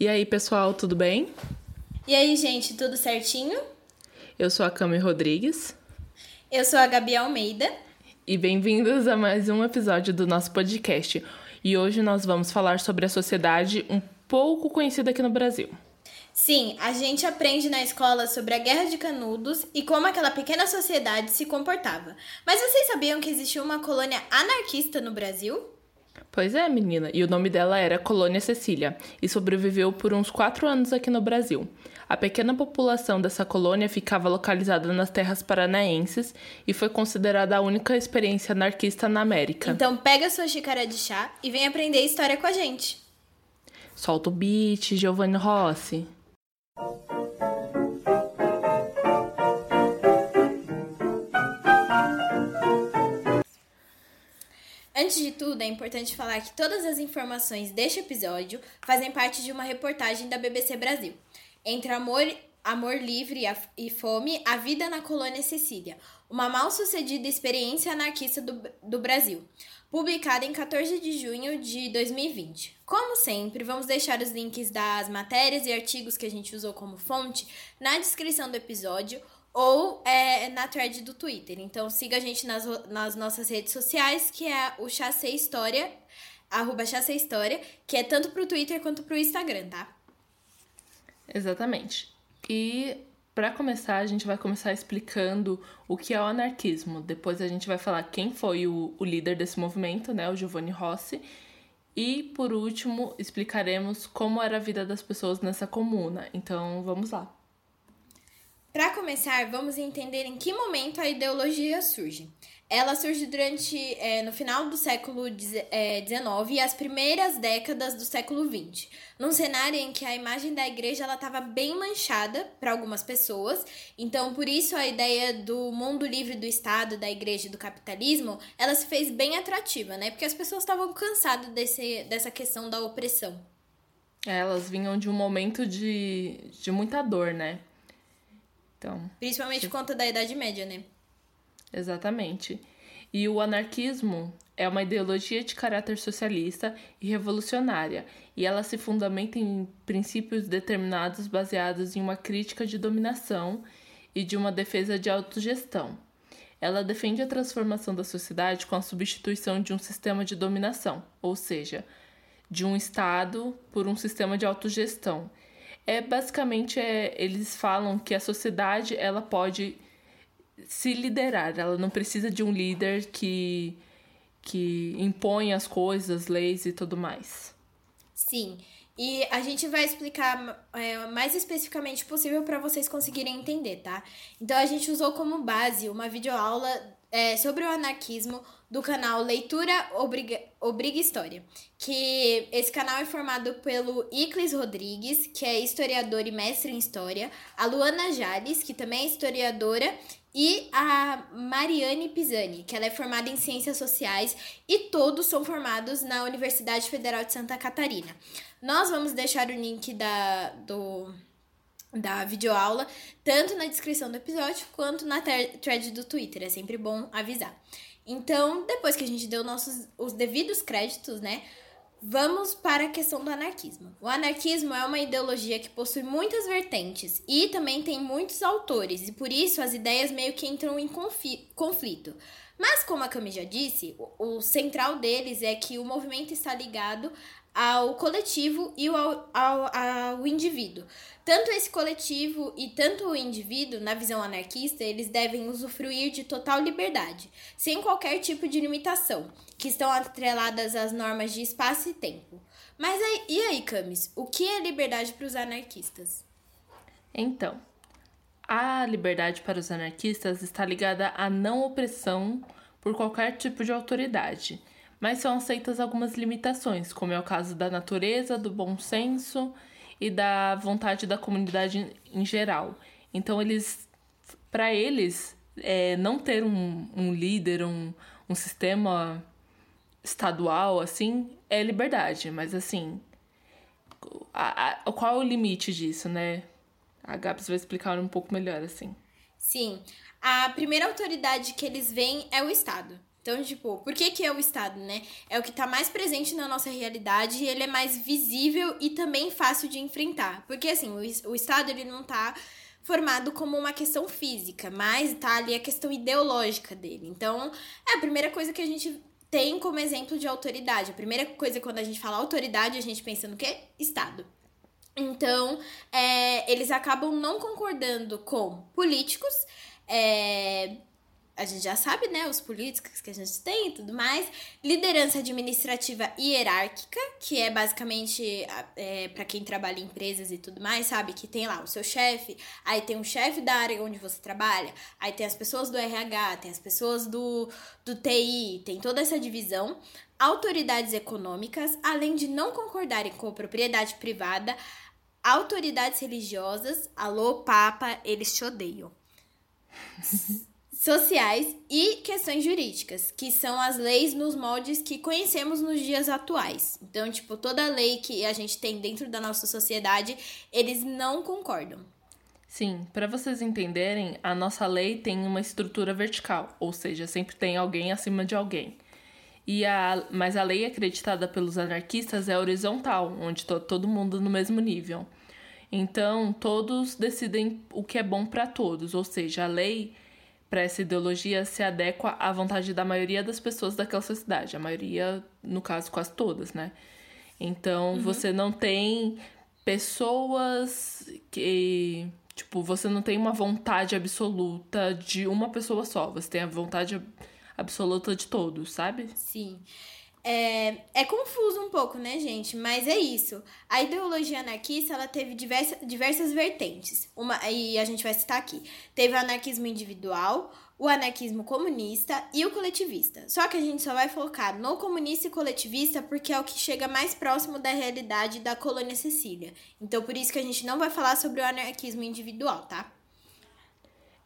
E aí, pessoal, tudo bem? E aí, gente, tudo certinho? Eu sou a Cami Rodrigues. Eu sou a Gabi Almeida. E bem-vindos a mais um episódio do nosso podcast. E hoje nós vamos falar sobre a sociedade um pouco conhecida aqui no Brasil. Sim, a gente aprende na escola sobre a Guerra de Canudos e como aquela pequena sociedade se comportava. Mas vocês sabiam que existia uma colônia anarquista no Brasil? Pois é, menina, e o nome dela era Colônia Cecília, e sobreviveu por uns quatro anos aqui no Brasil. A pequena população dessa colônia ficava localizada nas terras paranaenses e foi considerada a única experiência anarquista na América. Então pega sua xícara de chá e vem aprender história com a gente. Solta o beat, Giovanni Rossi. Antes de tudo, é importante falar que todas as informações deste episódio fazem parte de uma reportagem da BBC Brasil. Entre amor, amor livre e fome, a vida na colônia Cecília, uma mal-sucedida experiência anarquista do, do Brasil, publicada em 14 de junho de 2020. Como sempre, vamos deixar os links das matérias e artigos que a gente usou como fonte na descrição do episódio ou é, na thread do Twitter. Então siga a gente nas, nas nossas redes sociais, que é o Chacê História, arroba Chacê História, que é tanto pro Twitter quanto pro Instagram, tá? Exatamente. E para começar, a gente vai começar explicando o que é o anarquismo. Depois a gente vai falar quem foi o, o líder desse movimento, né, o Giovanni Rossi. E por último, explicaremos como era a vida das pessoas nessa comuna. Então, vamos lá. Para começar, vamos entender em que momento a ideologia surge. Ela surge durante é, no final do século XIX é, e as primeiras décadas do século XX, num cenário em que a imagem da igreja estava bem manchada para algumas pessoas. Então, por isso a ideia do mundo livre do Estado, da igreja e do capitalismo, ela se fez bem atrativa, né? Porque as pessoas estavam cansadas desse, dessa questão da opressão. É, elas vinham de um momento de, de muita dor, né? Então, Principalmente por conta da Idade Média, né? Exatamente. E o anarquismo é uma ideologia de caráter socialista e revolucionária, e ela se fundamenta em princípios determinados baseados em uma crítica de dominação e de uma defesa de autogestão. Ela defende a transformação da sociedade com a substituição de um sistema de dominação, ou seja, de um Estado por um sistema de autogestão, é basicamente é, eles falam que a sociedade ela pode se liderar, ela não precisa de um líder que que impõe as coisas, leis e tudo mais. Sim. E a gente vai explicar é, mais especificamente possível para vocês conseguirem entender, tá? Então a gente usou como base uma videoaula é, sobre o anarquismo do canal Leitura Obriga, Obriga História, que esse canal é formado pelo Iclis Rodrigues, que é historiador e mestre em História, a Luana Jales, que também é historiadora, e a Mariane Pisani, que ela é formada em Ciências Sociais, e todos são formados na Universidade Federal de Santa Catarina. Nós vamos deixar o link da, do, da videoaula, tanto na descrição do episódio quanto na thread do Twitter. É sempre bom avisar. Então, depois que a gente deu nossos os devidos créditos, né? Vamos para a questão do anarquismo. O anarquismo é uma ideologia que possui muitas vertentes e também tem muitos autores, e por isso as ideias meio que entram em conflito. Mas, como a Cami já disse, o, o central deles é que o movimento está ligado ao coletivo e ao, ao, ao indivíduo. Tanto esse coletivo e tanto o indivíduo, na visão anarquista, eles devem usufruir de total liberdade, sem qualquer tipo de limitação, que estão atreladas às normas de espaço e tempo. Mas aí, e aí, Camis, o que é liberdade para os anarquistas? Então, a liberdade para os anarquistas está ligada à não opressão por qualquer tipo de autoridade mas são aceitas algumas limitações, como é o caso da natureza, do bom senso e da vontade da comunidade em geral. Então, eles, para eles, é, não ter um, um líder, um, um sistema estadual, assim, é liberdade, mas assim, a, a, qual é o limite disso, né? A Gabs vai explicar um pouco melhor, assim. Sim. A primeira autoridade que eles veem é o Estado. Então, tipo, por que, que é o Estado, né? É o que está mais presente na nossa realidade e ele é mais visível e também fácil de enfrentar. Porque, assim, o, o Estado, ele não está formado como uma questão física, mas tá ali a questão ideológica dele. Então, é a primeira coisa que a gente tem como exemplo de autoridade. A primeira coisa quando a gente fala autoridade, a gente pensa no quê? Estado. Então, é, eles acabam não concordando com políticos, é, a gente já sabe, né, os políticos que a gente tem e tudo mais. Liderança administrativa hierárquica, que é basicamente é, para quem trabalha em empresas e tudo mais, sabe? Que tem lá o seu chefe, aí tem o chefe da área onde você trabalha, aí tem as pessoas do RH, tem as pessoas do, do TI, tem toda essa divisão. Autoridades econômicas, além de não concordarem com a propriedade privada, autoridades religiosas, alô, Papa, eles te odeiam. sociais e questões jurídicas, que são as leis nos moldes que conhecemos nos dias atuais. Então, tipo, toda lei que a gente tem dentro da nossa sociedade, eles não concordam. Sim, para vocês entenderem, a nossa lei tem uma estrutura vertical, ou seja, sempre tem alguém acima de alguém. E a, mas a lei acreditada pelos anarquistas é horizontal, onde está todo mundo no mesmo nível. Então, todos decidem o que é bom para todos, ou seja, a lei para essa ideologia se adequa à vontade da maioria das pessoas daquela sociedade. A maioria, no caso, quase todas, né? Então, uhum. você não tem pessoas que. Tipo, você não tem uma vontade absoluta de uma pessoa só. Você tem a vontade absoluta de todos, sabe? Sim. É, é confuso um pouco, né, gente? Mas é isso. A ideologia anarquista ela teve diversa, diversas vertentes. Uma, e a gente vai citar aqui. Teve o anarquismo individual, o anarquismo comunista e o coletivista. Só que a gente só vai focar no comunista e coletivista porque é o que chega mais próximo da realidade da colônia Cecília. Então, por isso que a gente não vai falar sobre o anarquismo individual, tá?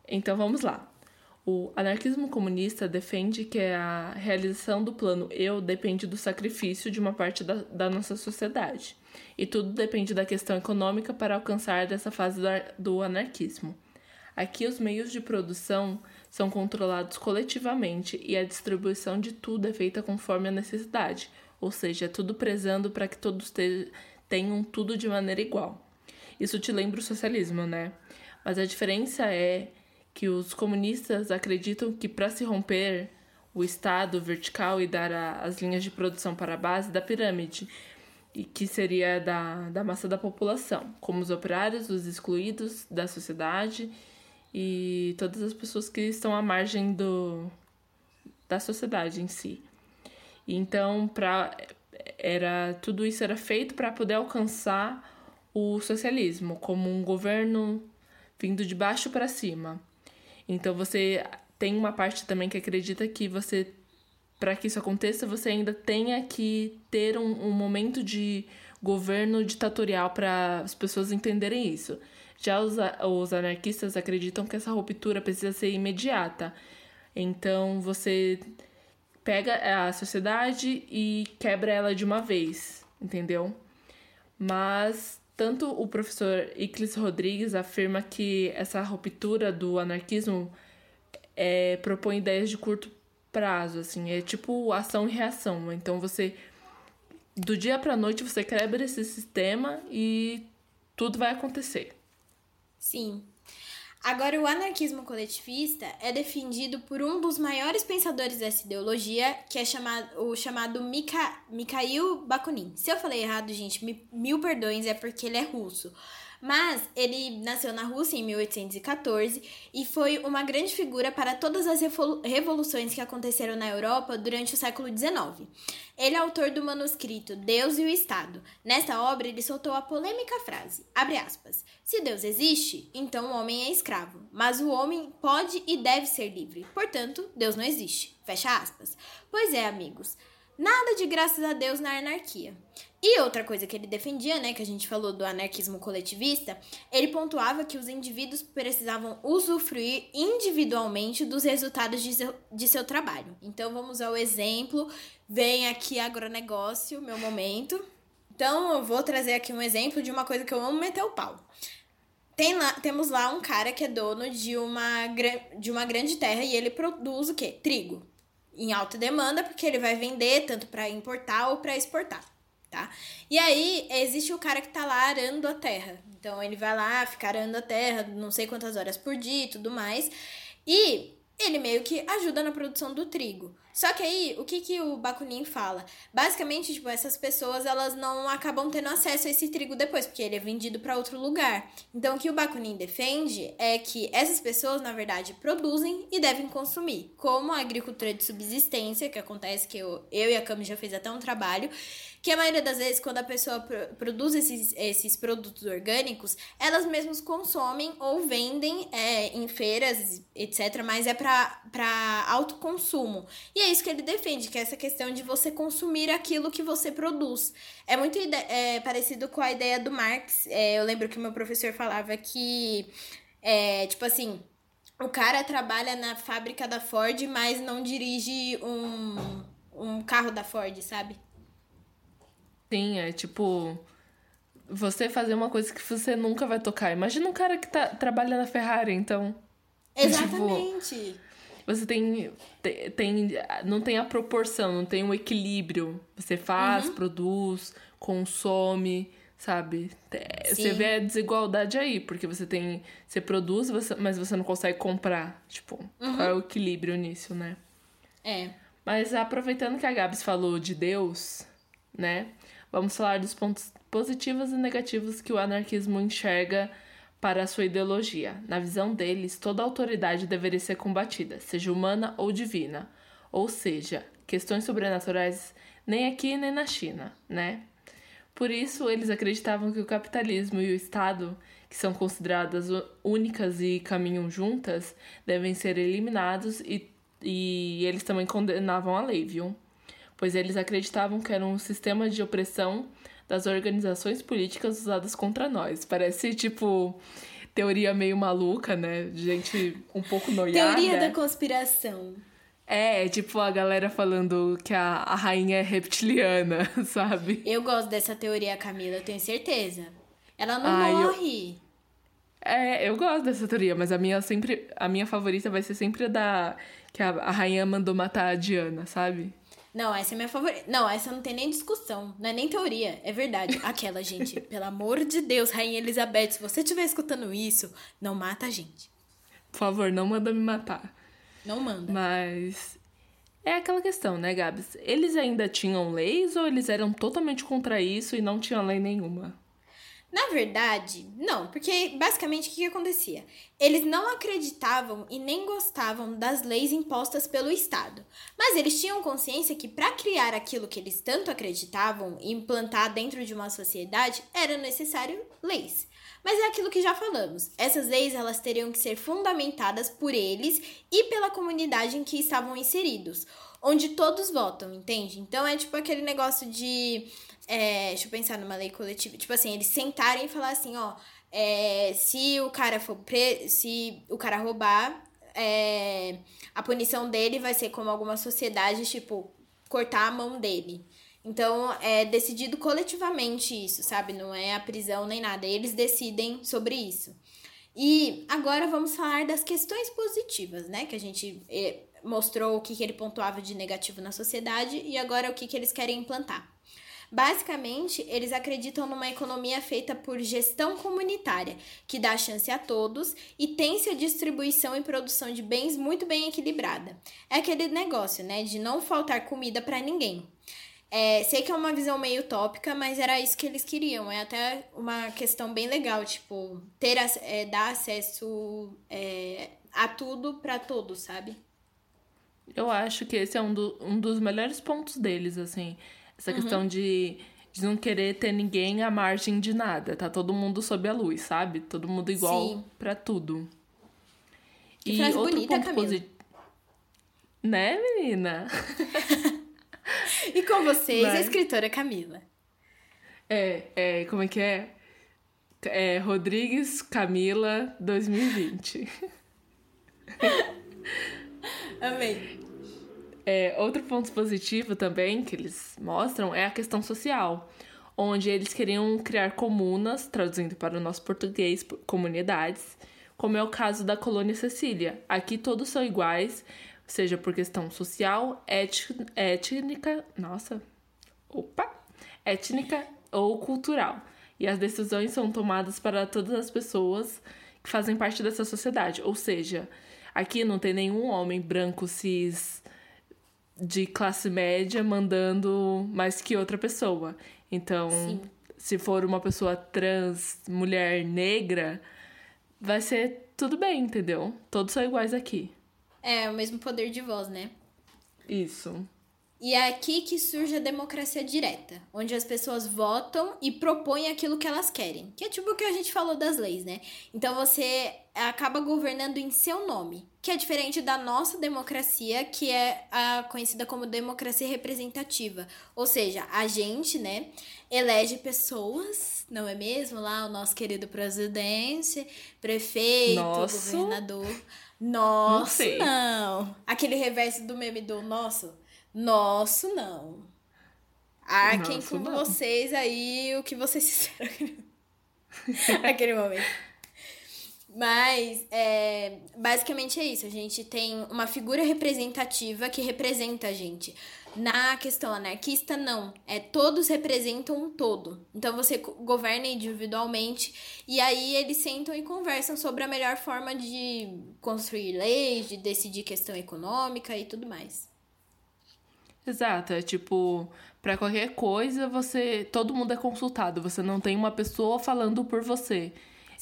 Então, vamos lá. O anarquismo comunista defende que a realização do plano eu depende do sacrifício de uma parte da, da nossa sociedade, e tudo depende da questão econômica para alcançar dessa fase do anarquismo. Aqui, os meios de produção são controlados coletivamente e a distribuição de tudo é feita conforme a necessidade, ou seja, é tudo prezando para que todos tenham tudo de maneira igual. Isso te lembra o socialismo, né? Mas a diferença é que os comunistas acreditam que para se romper o Estado vertical e dar a, as linhas de produção para a base da pirâmide, e que seria da, da massa da população, como os operários, os excluídos da sociedade e todas as pessoas que estão à margem do, da sociedade em si. Então, pra, era tudo isso era feito para poder alcançar o socialismo como um governo vindo de baixo para cima. Então você tem uma parte também que acredita que você, para que isso aconteça, você ainda tenha que ter um, um momento de governo ditatorial para as pessoas entenderem isso. Já os, os anarquistas acreditam que essa ruptura precisa ser imediata. Então você pega a sociedade e quebra ela de uma vez, entendeu? Mas tanto o professor Iclis Rodrigues afirma que essa ruptura do anarquismo é, propõe ideias de curto prazo, assim, é tipo ação e reação. Então você do dia para noite você quebra esse sistema e tudo vai acontecer. Sim. Agora, o anarquismo coletivista é defendido por um dos maiores pensadores dessa ideologia, que é chamado, o chamado Mika, Mikhail Bakunin. Se eu falei errado, gente, mil perdões, é porque ele é russo. Mas ele nasceu na Rússia em 1814 e foi uma grande figura para todas as revoluções que aconteceram na Europa durante o século XIX. Ele é autor do manuscrito Deus e o Estado. Nesta obra, ele soltou a polêmica frase, aspas, se Deus existe, então o homem é escravo, mas o homem pode e deve ser livre. Portanto, Deus não existe. Fecha aspas. Pois é, amigos. Nada de graças a Deus na anarquia. E outra coisa que ele defendia, né, que a gente falou do anarquismo coletivista, ele pontuava que os indivíduos precisavam usufruir individualmente dos resultados de seu, de seu trabalho. Então vamos ao exemplo, vem aqui agronegócio, meu momento. Então eu vou trazer aqui um exemplo de uma coisa que eu amo meter o pau. Tem lá, temos lá um cara que é dono de uma, de uma grande terra e ele produz o quê? Trigo. em alta demanda, porque ele vai vender tanto para importar ou para exportar, tá? E aí existe o cara que tá lá arando a terra. Então ele vai lá, fica arando a terra, não sei quantas horas por dia e tudo mais. E ele meio que ajuda na produção do trigo. Só que aí, o que, que o Bakunin fala? Basicamente, tipo, essas pessoas, elas não acabam tendo acesso a esse trigo depois, porque ele é vendido para outro lugar. Então, o que o Bakunin defende é que essas pessoas, na verdade, produzem e devem consumir. Como a agricultura de subsistência, que acontece que eu, eu e a Cami já fez até um trabalho, que a maioria das vezes, quando a pessoa produz esses, esses produtos orgânicos, elas mesmas consomem ou vendem é, em feiras, etc., mas é para autoconsumo. E é isso que ele defende, que é essa questão de você consumir aquilo que você produz. É muito é, parecido com a ideia do Marx. É, eu lembro que meu professor falava que, é, tipo assim, o cara trabalha na fábrica da Ford, mas não dirige um, um carro da Ford, sabe? Sim, é tipo. Você fazer uma coisa que você nunca vai tocar. Imagina um cara que tá, trabalha na Ferrari, então. Exatamente. Tipo, você tem, tem. Não tem a proporção, não tem um equilíbrio. Você faz, uhum. produz, consome, sabe? Sim. Você vê a desigualdade aí, porque você tem. Você produz, mas você não consegue comprar. Tipo, uhum. qual é o equilíbrio nisso, né? É. Mas aproveitando que a Gabs falou de Deus, né? Vamos falar dos pontos positivos e negativos que o anarquismo enxerga para a sua ideologia. Na visão deles, toda autoridade deveria ser combatida, seja humana ou divina. Ou seja, questões sobrenaturais nem aqui nem na China, né? Por isso, eles acreditavam que o capitalismo e o Estado, que são consideradas únicas e caminham juntas, devem ser eliminados e, e eles também condenavam a lei, viu? Pois eles acreditavam que era um sistema de opressão das organizações políticas usadas contra nós. Parece tipo teoria meio maluca, né? Gente um pouco noiada. Teoria da conspiração. É, tipo a galera falando que a, a rainha é reptiliana, sabe? Eu gosto dessa teoria, Camila, eu tenho certeza. Ela não Ai, morre. Eu... É, eu gosto dessa teoria, mas a minha sempre. A minha favorita vai ser sempre a da. Que a, a rainha mandou matar a Diana, sabe? Não, essa é minha favorita. Não, essa não tem nem discussão. Não é nem teoria. É verdade. Aquela, gente. pelo amor de Deus, Rainha Elizabeth, se você estiver escutando isso, não mata a gente. Por favor, não manda me matar. Não manda. Mas. É aquela questão, né, Gabs? Eles ainda tinham leis ou eles eram totalmente contra isso e não tinham lei nenhuma? Na verdade, não, porque basicamente o que, que, acontecia? Eles não acreditavam e nem gostavam das leis impostas pelo Estado, mas eles tinham consciência que para criar aquilo que eles tanto acreditavam e implantar dentro de uma sociedade era necessário leis. Mas é aquilo que já falamos. Essas leis elas teriam que ser fundamentadas por eles e pela comunidade em que estavam inseridos, onde todos votam, entende? Então é tipo aquele negócio de é, deixa eu pensar numa lei coletiva. Tipo assim, eles sentarem e falar assim, ó. É, se o cara for pre... se o cara roubar, é, a punição dele vai ser como alguma sociedade, tipo, cortar a mão dele. Então, é decidido coletivamente isso, sabe? Não é a prisão nem nada. Eles decidem sobre isso. E agora vamos falar das questões positivas, né? Que a gente é, mostrou o que, que ele pontuava de negativo na sociedade e agora o que, que eles querem implantar. Basicamente, eles acreditam numa economia feita por gestão comunitária, que dá chance a todos e tem-se a distribuição e produção de bens muito bem equilibrada. É aquele negócio, né, de não faltar comida para ninguém. É, sei que é uma visão meio utópica, mas era isso que eles queriam. É até uma questão bem legal, tipo, ter é, dar acesso é, a tudo para todos, sabe? Eu acho que esse é um, do, um dos melhores pontos deles, assim. Essa uhum. questão de, de não querer ter ninguém à margem de nada. Tá todo mundo sob a luz, sabe? Todo mundo igual para tudo. Que e outro bonita, ponto positivo. Né, menina? e com vocês, Mas... a escritora Camila. É, é, como é que é? É Rodrigues Camila 2020. Amei. É, outro ponto positivo também que eles mostram é a questão social, onde eles queriam criar comunas, traduzindo para o nosso português, comunidades, como é o caso da colônia Cecília. Aqui todos são iguais, seja por questão social, étnica, nossa, opa, étnica ou cultural. E as decisões são tomadas para todas as pessoas que fazem parte dessa sociedade. Ou seja, aqui não tem nenhum homem branco cis de classe média mandando mais que outra pessoa. Então, Sim. se for uma pessoa trans, mulher negra, vai ser tudo bem, entendeu? Todos são iguais aqui. É, o mesmo poder de voz, né? Isso. E é aqui que surge a democracia direta, onde as pessoas votam e propõem aquilo que elas querem. Que é tipo o que a gente falou das leis, né? Então você acaba governando em seu nome, que é diferente da nossa democracia, que é a conhecida como democracia representativa. Ou seja, a gente, né, elege pessoas, não é mesmo? Lá o nosso querido presidente, prefeito, Nosso? governador. Nossa, não, não. Aquele reverso do meme do nosso nosso, não. Arquem Nosso, com não. vocês aí o que vocês fizeram naquele momento. Mas, é, basicamente é isso. A gente tem uma figura representativa que representa a gente. Na questão anarquista, não. É todos representam um todo. Então você governa individualmente e aí eles sentam e conversam sobre a melhor forma de construir leis, de decidir questão econômica e tudo mais. Exato, é tipo, para qualquer coisa, você, todo mundo é consultado, você não tem uma pessoa falando por você.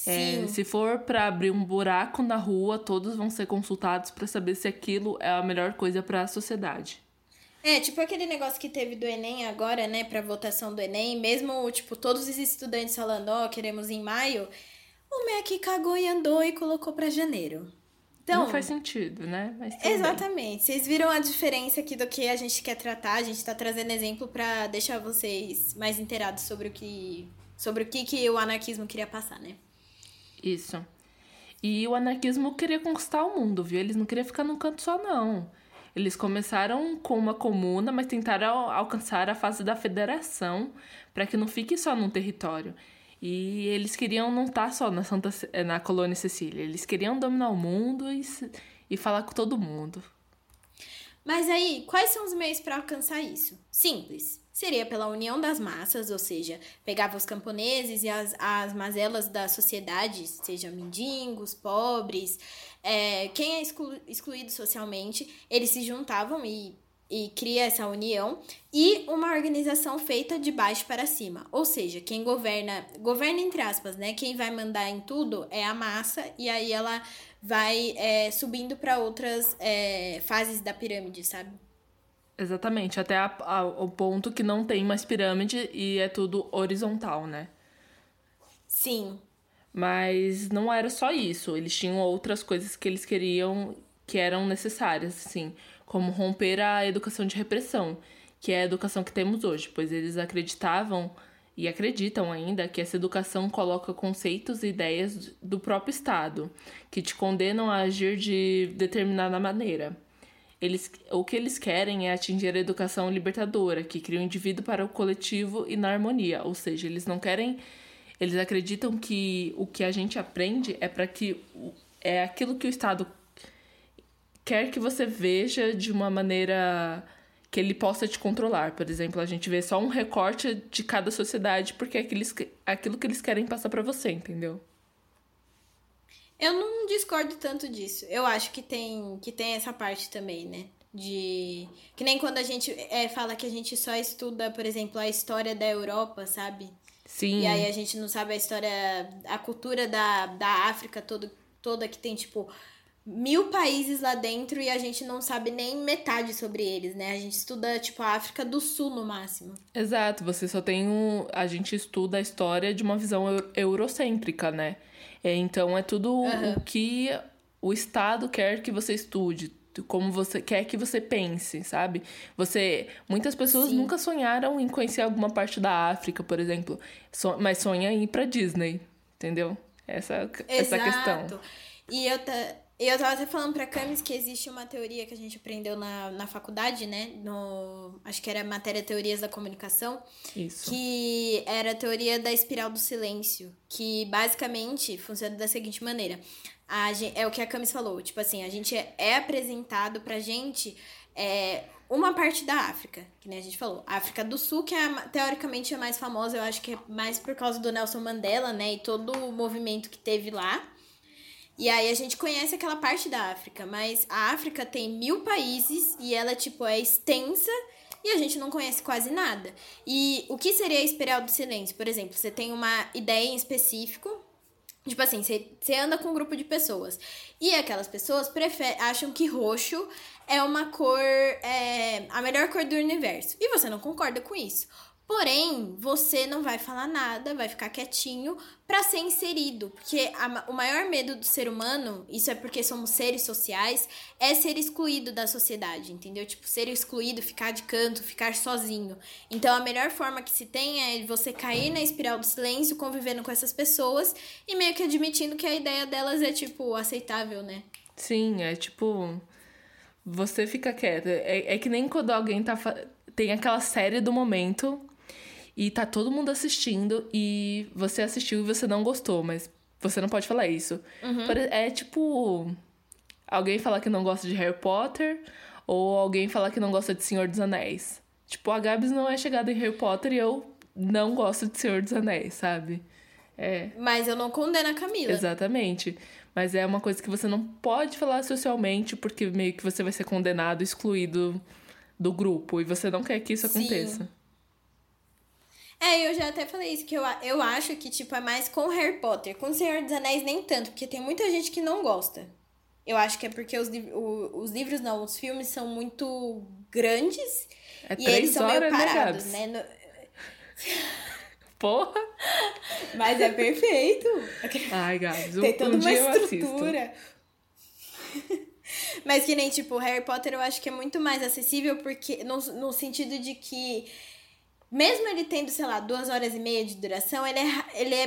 É, se for para abrir um buraco na rua, todos vão ser consultados para saber se aquilo é a melhor coisa para a sociedade. É, tipo aquele negócio que teve do Enem agora, né, pra votação do Enem, mesmo, tipo, todos os estudantes falando, ó, oh, queremos em maio, o MEC cagou e andou e colocou para janeiro. Então, não faz sentido, né? exatamente. Vocês viram a diferença aqui do que a gente quer tratar. A gente está trazendo exemplo para deixar vocês mais inteirados sobre o que sobre o que, que o anarquismo queria passar, né? Isso. E o anarquismo queria conquistar o mundo, viu? Eles não queriam ficar num canto só, não. Eles começaram com uma comuna, mas tentaram alcançar a fase da federação para que não fique só num território. E eles queriam não estar tá só na, Santa, eh, na colônia Cecília, eles queriam dominar o mundo e, e falar com todo mundo. Mas aí, quais são os meios para alcançar isso? Simples. Seria pela união das massas, ou seja, pegava os camponeses e as, as mazelas da sociedade, sejam mendigos, pobres, é, quem é exclu, excluído socialmente, eles se juntavam e e cria essa união e uma organização feita de baixo para cima. Ou seja, quem governa, governa entre aspas, né? Quem vai mandar em tudo é a massa e aí ela vai é, subindo para outras é, fases da pirâmide, sabe? Exatamente, até a, a, o ponto que não tem mais pirâmide e é tudo horizontal, né? Sim. Mas não era só isso, eles tinham outras coisas que eles queriam que eram necessárias, assim como romper a educação de repressão, que é a educação que temos hoje, pois eles acreditavam e acreditam ainda que essa educação coloca conceitos e ideias do próprio Estado, que te condenam a agir de determinada maneira. Eles, o que eles querem é atingir a educação libertadora, que cria o indivíduo para o coletivo e na harmonia, ou seja, eles não querem. Eles acreditam que o que a gente aprende é para que é aquilo que o Estado quer que você veja de uma maneira que ele possa te controlar. Por exemplo, a gente vê só um recorte de cada sociedade porque é aquilo que eles querem passar para você, entendeu? Eu não discordo tanto disso. Eu acho que tem, que tem essa parte também, né? De. Que nem quando a gente é, fala que a gente só estuda, por exemplo, a história da Europa, sabe? Sim. E aí a gente não sabe a história, a cultura da, da África todo, toda, que tem, tipo, mil países lá dentro e a gente não sabe nem metade sobre eles, né? A gente estuda, tipo, a África do Sul no máximo. Exato, você só tem um. A gente estuda a história de uma visão eurocêntrica, né? É, então é tudo uhum. o que o Estado quer que você estude. Como você quer que você pense, sabe? Você. Muitas pessoas Sim. nunca sonharam em conhecer alguma parte da África, por exemplo. So, mas sonha em ir pra Disney, entendeu? Essa, essa questão. E eu, E eu tava até falando pra Camis que existe uma teoria que a gente aprendeu na, na faculdade, né? No, acho que era matéria Teorias da Comunicação. Isso. Que era a teoria da espiral do silêncio. Que basicamente funciona da seguinte maneira. A gente, é o que a Camis falou. Tipo assim, a gente é, é apresentado pra gente é, uma parte da África, que nem a gente falou. A África do Sul, que é teoricamente a mais famosa, eu acho que é mais por causa do Nelson Mandela, né? E todo o movimento que teve lá. E aí a gente conhece aquela parte da África, mas a África tem mil países e ela, tipo, é extensa e a gente não conhece quase nada. E o que seria a do silêncio? Por exemplo, você tem uma ideia em específico, Tipo assim, você, anda com um grupo de pessoas. E aquelas pessoas acham que roxo é uma cor. É, a melhor cor do universo. E você não concorda com isso. Porém, você não vai falar nada, vai ficar quietinho para ser inserido, porque a, o maior medo do ser humano, isso é porque somos seres sociais, é ser excluído da sociedade, entendeu? Tipo, ser excluído, ficar de canto, ficar sozinho. Então, a melhor forma que se tem é você cair na espiral do silêncio, convivendo com essas pessoas e meio que admitindo que a ideia delas é, tipo, aceitável, né? Sim, é tipo. Você fica quieta. É, é que nem quando alguém tá. Tem aquela série do momento e tá todo mundo assistindo e você assistiu e você não gostou, mas você não pode falar isso. Uhum. É tipo alguém falar que não gosta de Harry Potter ou alguém falar que não gosta de Senhor dos Anéis. Tipo, a Gabs não é chegada em Harry Potter e eu não gosto de Senhor dos Anéis, sabe? É. Mas eu não condeno a Camila. Exatamente. Mas é uma coisa que você não pode falar socialmente porque meio que você vai ser condenado, excluído do grupo e você não quer que isso aconteça. Sim. É, eu já até falei isso, que eu, eu acho que, tipo, é mais com Harry Potter. Com Senhor dos Anéis, nem tanto, porque tem muita gente que não gosta. Eu acho que é porque os, o, os livros, não, os filmes são muito grandes é e eles são meio né, parados, né? No... Porra! Mas é perfeito. Ai, Gabs, tem toda um uma estrutura. Mas que nem, tipo, Harry Potter eu acho que é muito mais acessível porque no, no sentido de que mesmo ele tendo, sei lá, duas horas e meia de duração, ele é, ele é,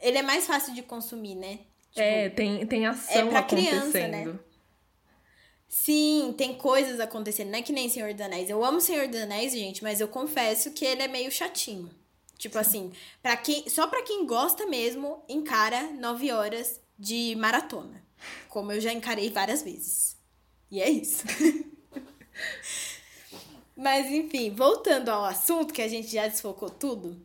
ele é mais fácil de consumir, né? Tipo, é, tem, tem ação é pra acontecendo. Criança, né? Sim, tem coisas acontecendo. Não é que nem Senhor dos Anéis. Eu amo Senhor dos Anéis, gente, mas eu confesso que ele é meio chatinho. Tipo Sim. assim, para quem, só pra quem gosta mesmo, encara nove horas de maratona. Como eu já encarei várias vezes. E é isso. Mas enfim, voltando ao assunto que a gente já desfocou tudo,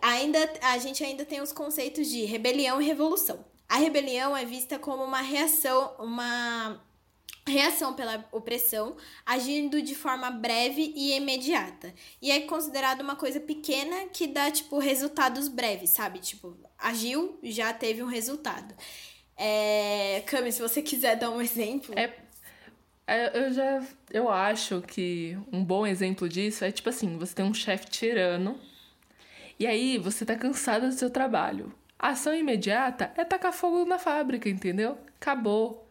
ainda a gente ainda tem os conceitos de rebelião e revolução. A rebelião é vista como uma reação, uma reação pela opressão, agindo de forma breve e imediata. E é considerado uma coisa pequena que dá, tipo, resultados breves, sabe? Tipo, agiu, já teve um resultado. É... Cami, se você quiser dar um exemplo. É eu já. Eu acho que um bom exemplo disso é tipo assim: você tem um chefe tirano, e aí você tá cansado do seu trabalho. A ação imediata é tacar fogo na fábrica, entendeu? Acabou.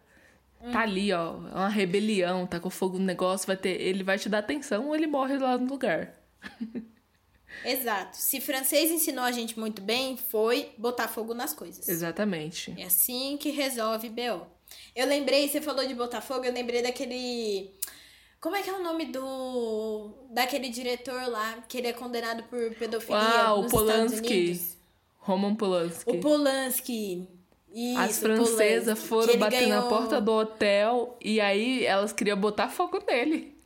Tá ali, ó, é uma rebelião, tá com fogo no negócio, vai ter, ele vai te dar atenção ou ele morre lá no lugar. Exato. Se francês ensinou a gente muito bem, foi botar fogo nas coisas. Exatamente. É assim que resolve BO. Eu lembrei, você falou de Botafogo, eu lembrei daquele. Como é que é o nome do. daquele diretor lá, que ele é condenado por pedofilia? Ah, o Polanski. Roman Polanski. O Polanski. Isso, As francesas foram bater ganhou... na porta do hotel e aí elas queriam botar fogo nele.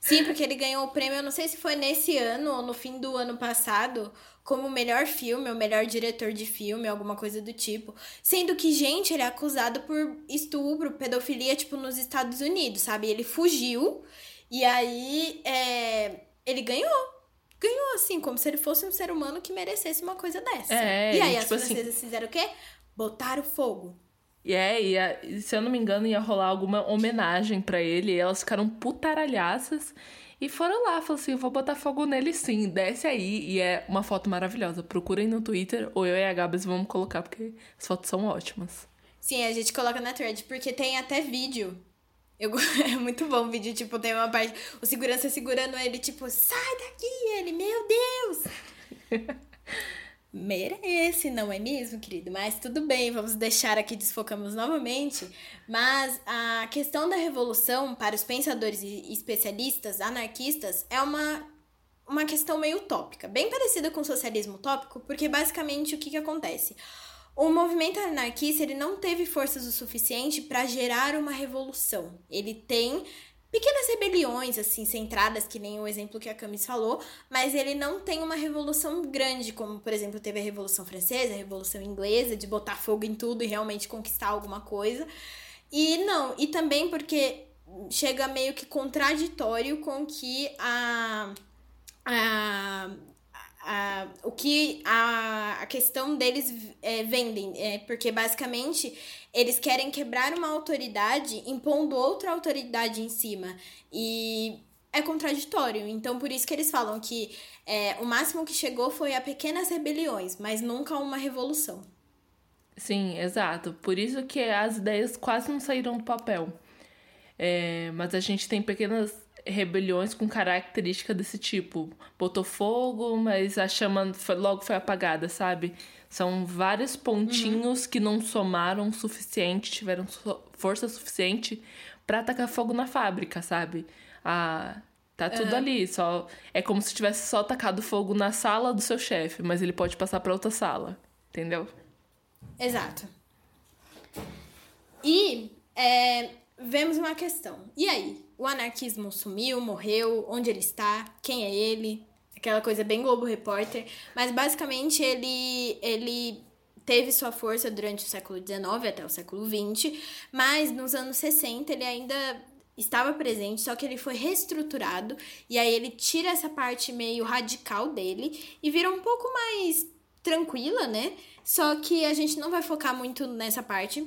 Sim, porque ele ganhou o prêmio, eu não sei se foi nesse ano ou no fim do ano passado, como melhor filme ou melhor diretor de filme, alguma coisa do tipo. Sendo que, gente, ele é acusado por estupro, pedofilia, tipo, nos Estados Unidos, sabe? Ele fugiu e aí é, ele ganhou. Ganhou, assim, como se ele fosse um ser humano que merecesse uma coisa dessa. É, e aí e, as tipo francesas assim... fizeram o quê? Botaram fogo. E é, e se eu não me engano, ia rolar alguma homenagem para ele. E elas ficaram putaralhaças. E foram lá, falaram assim: eu vou botar fogo nele sim, desce aí. E é uma foto maravilhosa. Procurem no Twitter, ou eu e a Gabs vamos colocar, porque as fotos são ótimas. Sim, a gente coloca na thread, porque tem até vídeo. Eu, é muito bom o vídeo, tipo, tem uma parte. O segurança segurando ele, tipo, sai daqui! Ele, meu Deus! Merece, não é mesmo, querido? Mas tudo bem, vamos deixar aqui, desfocamos novamente. Mas a questão da revolução, para os pensadores e especialistas anarquistas, é uma, uma questão meio utópica, bem parecida com o socialismo utópico, porque basicamente o que, que acontece? O movimento anarquista ele não teve forças o suficiente para gerar uma revolução. Ele tem pequenas rebeliões, assim, centradas, que nem o exemplo que a Camis falou, mas ele não tem uma revolução grande, como, por exemplo, teve a Revolução Francesa, a Revolução Inglesa, de botar fogo em tudo e realmente conquistar alguma coisa. E não, e também porque chega meio que contraditório com que a, a o que a, a questão deles é, vendem, é, porque basicamente eles querem quebrar uma autoridade impondo outra autoridade em cima. E é contraditório. Então, por isso que eles falam que é, o máximo que chegou foi a pequenas rebeliões, mas nunca uma revolução. Sim, exato. Por isso que as ideias quase não saíram do papel. É, mas a gente tem pequenas rebeliões com característica desse tipo. Botou fogo, mas a chama foi, logo foi apagada, sabe? São vários pontinhos uhum. que não somaram o suficiente, tiveram força suficiente para atacar fogo na fábrica, sabe? Ah, tá tudo uhum. ali, só é como se tivesse só atacado fogo na sala do seu chefe, mas ele pode passar para outra sala, entendeu? Exato. E é, vemos uma questão. E aí? O anarquismo sumiu, morreu, onde ele está, quem é ele? Aquela coisa bem Globo Repórter. Mas basicamente ele, ele teve sua força durante o século XIX até o século XX, mas nos anos 60 ele ainda estava presente, só que ele foi reestruturado e aí ele tira essa parte meio radical dele e vira um pouco mais tranquila, né? Só que a gente não vai focar muito nessa parte,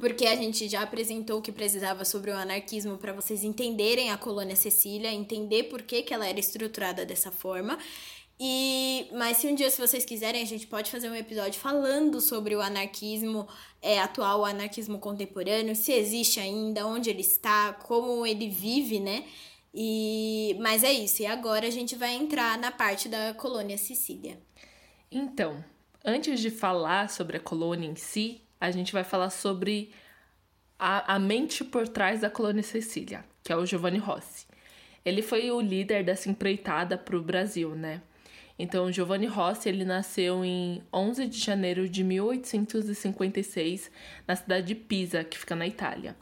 porque a gente já apresentou o que precisava sobre o anarquismo para vocês entenderem a colônia Cecília, entender por que, que ela era estruturada dessa forma. E, mas se um dia, se vocês quiserem, a gente pode fazer um episódio falando sobre o anarquismo é, atual, o anarquismo contemporâneo, se existe ainda, onde ele está, como ele vive, né? E, mas é isso, e agora a gente vai entrar na parte da colônia Sicília. Então, antes de falar sobre a colônia em si, a gente vai falar sobre a, a mente por trás da colônia Cecília, que é o Giovanni Rossi. Ele foi o líder dessa empreitada para o Brasil, né? Então, Giovanni Rossi, ele nasceu em 11 de janeiro de 1856, na cidade de Pisa, que fica na Itália.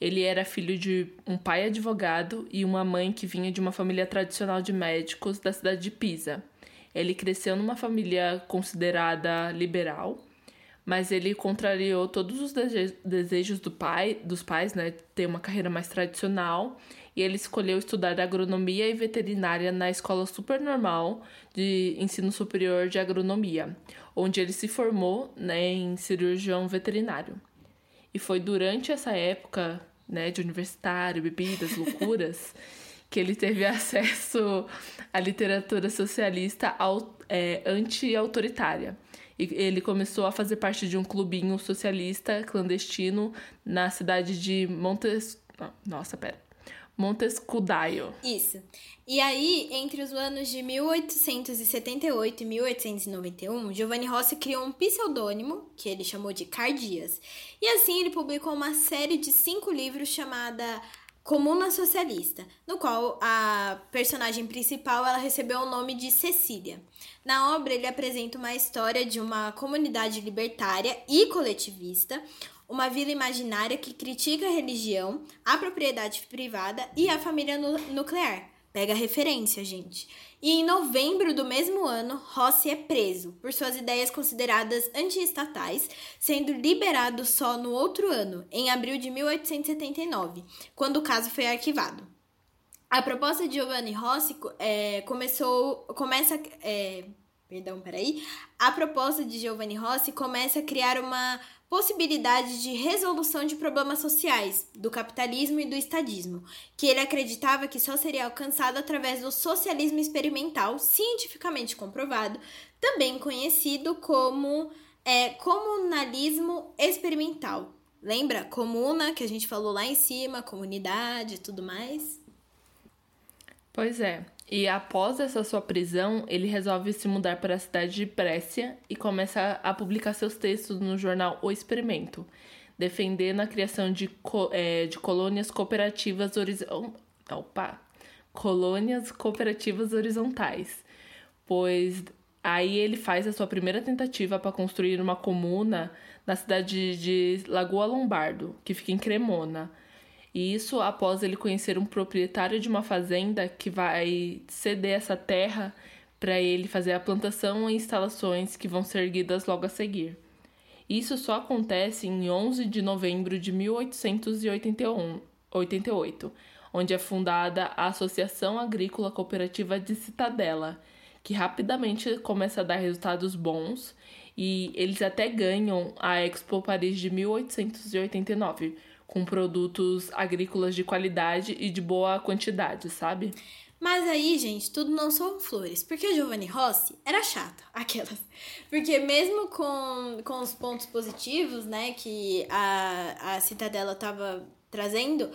Ele era filho de um pai advogado e uma mãe que vinha de uma família tradicional de médicos da cidade de Pisa. Ele cresceu numa família considerada liberal mas ele contrariou todos os desejos do pai, dos pais, né, ter uma carreira mais tradicional, e ele escolheu estudar agronomia e veterinária na Escola Supernormal de Ensino Superior de Agronomia, onde ele se formou, né, em cirurgião veterinário. E foi durante essa época, né, de universitário, bebidas, loucuras, que ele teve acesso à literatura socialista é, anti-autoritária e ele começou a fazer parte de um clubinho socialista clandestino na cidade de Montes... Nossa, pera. Montescudaio. Isso. E aí, entre os anos de 1878 e 1891, Giovanni Rossi criou um pseudônimo, que ele chamou de Cardias. E assim ele publicou uma série de cinco livros chamada Comuna Socialista, no qual a personagem principal ela recebeu o nome de Cecília. Na obra, ele apresenta uma história de uma comunidade libertária e coletivista, uma vila imaginária que critica a religião, a propriedade privada e a família nuclear. Pega a referência, gente. E em novembro do mesmo ano, Rossi é preso por suas ideias consideradas antiestatais, sendo liberado só no outro ano, em abril de 1879, quando o caso foi arquivado. A proposta de Giovanni Rossi é, começou, começa, é, perdão, peraí, a proposta de Giovanni Rossi começa a criar uma possibilidade de resolução de problemas sociais do capitalismo e do estadismo, que ele acreditava que só seria alcançado através do socialismo experimental, cientificamente comprovado, também conhecido como é, comunalismo experimental. Lembra? Comuna, que a gente falou lá em cima, comunidade e tudo mais. Pois é. E após essa sua prisão, ele resolve se mudar para a cidade de Brescia e começa a publicar seus textos no jornal O Experimento, defendendo a criação de, co é, de colônias cooperativas horizontais. Opa! Colônias cooperativas horizontais. Pois aí ele faz a sua primeira tentativa para construir uma comuna na cidade de Lagoa Lombardo, que fica em Cremona. E isso após ele conhecer um proprietário de uma fazenda que vai ceder essa terra para ele fazer a plantação e instalações que vão ser erguidas logo a seguir. Isso só acontece em 11 de novembro de 1888, onde é fundada a Associação Agrícola Cooperativa de Citadela, que rapidamente começa a dar resultados bons e eles até ganham a Expo Paris de 1889 com produtos agrícolas de qualidade e de boa quantidade, sabe? Mas aí, gente, tudo não são flores. Porque Giovanni Rossi era chato, aquelas. Porque mesmo com, com os pontos positivos, né, que a, a Citadela tava trazendo,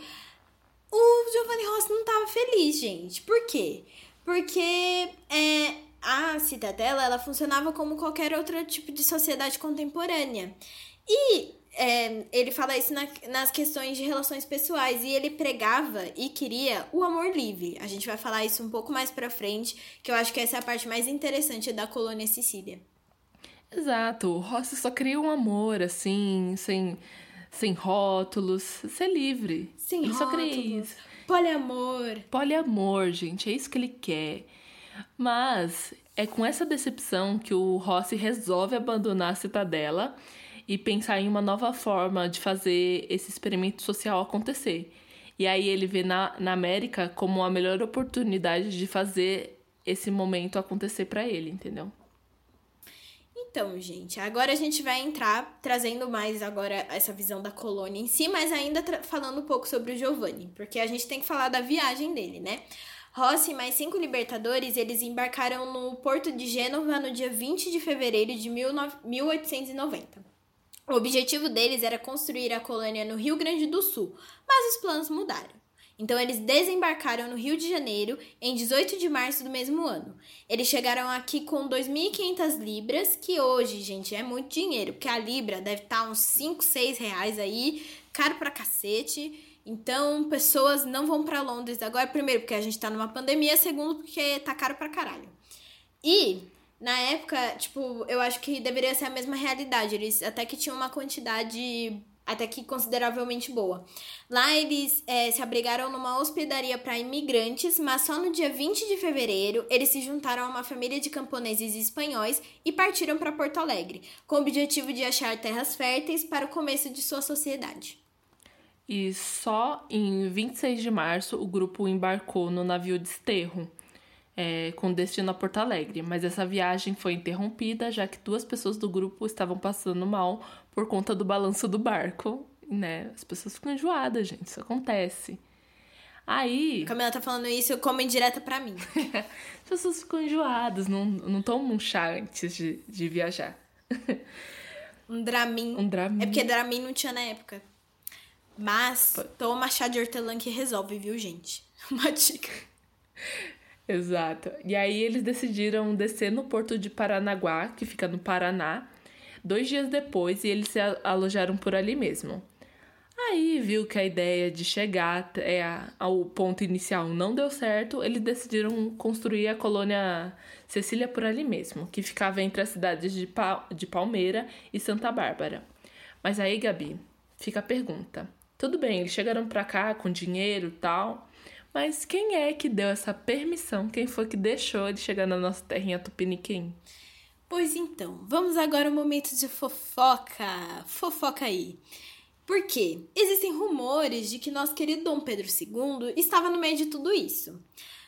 o Giovanni Rossi não tava feliz, gente. Por quê? Porque é, a Citadela, ela funcionava como qualquer outro tipo de sociedade contemporânea. E é, ele fala isso na, nas questões de relações pessoais e ele pregava e queria o amor livre. A gente vai falar isso um pouco mais pra frente, que eu acho que essa é a parte mais interessante da colônia Sicília. Exato, o Rossi só queria um amor, assim, sem, sem rótulos, ser livre. Sem ele rótulos, só queria isso. Poliamor. Poliamor, gente, é isso que ele quer. Mas é com essa decepção que o Rossi resolve abandonar a citadela e pensar em uma nova forma de fazer esse experimento social acontecer. E aí ele vê na, na América como a melhor oportunidade de fazer esse momento acontecer para ele, entendeu? Então, gente, agora a gente vai entrar trazendo mais agora essa visão da colônia em si, mas ainda falando um pouco sobre o Giovanni, porque a gente tem que falar da viagem dele, né? Rossi e mais cinco libertadores, eles embarcaram no porto de Gênova no dia 20 de fevereiro de 1890. O objetivo deles era construir a colônia no Rio Grande do Sul, mas os planos mudaram. Então eles desembarcaram no Rio de Janeiro em 18 de março do mesmo ano. Eles chegaram aqui com 2.500 libras, que hoje, gente, é muito dinheiro, porque a libra deve estar uns 5, 6 reais aí, caro pra cacete. Então, pessoas não vão para Londres agora, primeiro porque a gente tá numa pandemia, segundo porque tá caro pra caralho. E na época, tipo, eu acho que deveria ser a mesma realidade. Eles até que tinham uma quantidade até que consideravelmente boa. Lá eles é, se abrigaram numa hospedaria para imigrantes, mas só no dia 20 de fevereiro eles se juntaram a uma família de camponeses espanhóis e partiram para Porto Alegre, com o objetivo de achar terras férteis para o começo de sua sociedade. E só em 26 de março o grupo embarcou no navio Desterro, é, com destino a Porto Alegre, mas essa viagem foi interrompida já que duas pessoas do grupo estavam passando mal por conta do balanço do barco, né? As pessoas ficam enjoadas, gente, isso acontece. Aí. Camila tá falando isso como indireta para mim. As pessoas ficam enjoadas, não, não tomam um chá antes de, de viajar. Um Dramin. Um Dramin. É porque Dramin não tinha na época. Mas toma chá de hortelã que resolve, viu, gente? Uma dica. Exato. E aí eles decidiram descer no porto de Paranaguá, que fica no Paraná, dois dias depois, e eles se alojaram por ali mesmo. Aí viu que a ideia de chegar até ao ponto inicial não deu certo, eles decidiram construir a colônia Cecília por ali mesmo, que ficava entre as cidades de, pa de Palmeira e Santa Bárbara. Mas aí, Gabi, fica a pergunta. Tudo bem, eles chegaram pra cá com dinheiro e tal, mas quem é que deu essa permissão? Quem foi que deixou ele chegar na nossa terrinha tupiniquim? Pois então, vamos agora ao momento de fofoca. Fofoca aí. Por quê? Existem rumores de que nosso querido Dom Pedro II estava no meio de tudo isso.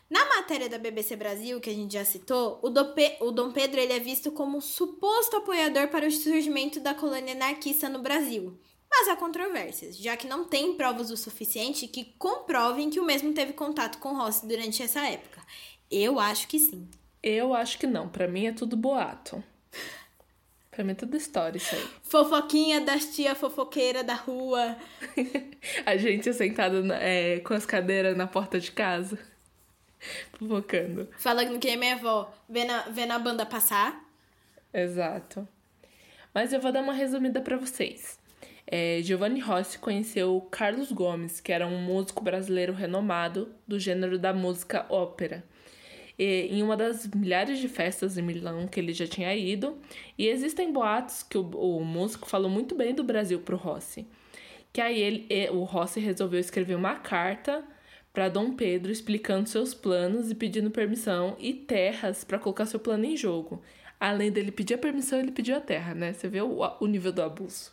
Na matéria da BBC Brasil, que a gente já citou, o, o Dom Pedro ele é visto como um suposto apoiador para o surgimento da colônia anarquista no Brasil. Mas há controvérsias, já que não tem provas o suficiente que comprovem que o mesmo teve contato com Rossi durante essa época. Eu acho que sim. Eu acho que não. Para mim é tudo boato. Pra mim é tudo história isso aí. Fofoquinha das tia fofoqueira da rua. a gente sentada é, com as cadeiras na porta de casa. Fofocando. Falando que é minha avó, vendo a, vendo a banda passar. Exato. Mas eu vou dar uma resumida para vocês. É, Giovanni Rossi conheceu Carlos Gomes, que era um músico brasileiro renomado do gênero da música ópera. E, em uma das milhares de festas em Milão que ele já tinha ido, e existem boatos que o, o músico falou muito bem do Brasil pro Rossi. Que aí ele, o Rossi resolveu escrever uma carta para Dom Pedro explicando seus planos e pedindo permissão e terras para colocar seu plano em jogo. Além dele pedir a permissão, ele pediu a terra, né? Você vê o, o nível do abuso.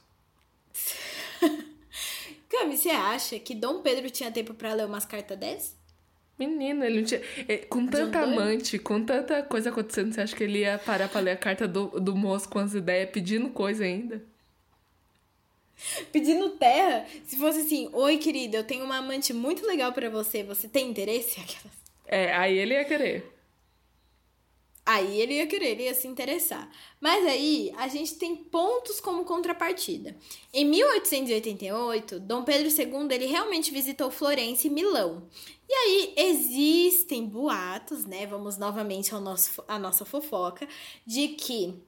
Cami, você acha que Dom Pedro tinha tempo para ler umas cartas dessas? Menino, ele não tinha. É, com tanta amante, com tanta coisa acontecendo, você acha que ele ia parar pra ler a carta do, do moço com as ideias pedindo coisa ainda? Pedindo terra? Se fosse assim, oi querida, eu tenho uma amante muito legal para você, você tem interesse? Aquelas... É, aí ele ia querer. Aí ele ia querer, ele ia se interessar. Mas aí a gente tem pontos como contrapartida. Em 1888, Dom Pedro II ele realmente visitou Florença e Milão. E aí existem boatos, né? Vamos novamente ao nosso, à nossa fofoca, de que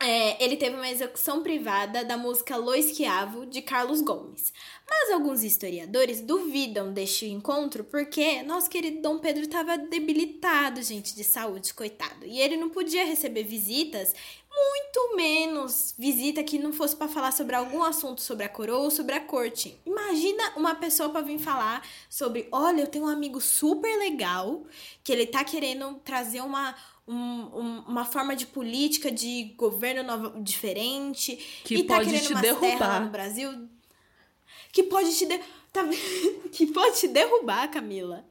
é, ele teve uma execução privada da música Lo Esquiavo, de Carlos Gomes. Mas alguns historiadores duvidam deste encontro porque nosso querido Dom Pedro estava debilitado, gente, de saúde, coitado. E ele não podia receber visitas, muito menos visita que não fosse para falar sobre algum assunto sobre a coroa ou sobre a corte. Imagina uma pessoa para vir falar sobre, olha, eu tenho um amigo super legal que ele tá querendo trazer uma um, um, uma forma de política de governo nova, diferente que e tá pode querendo te derrubar no Brasil que pode te de... tá... que pode te derrubar, Camila.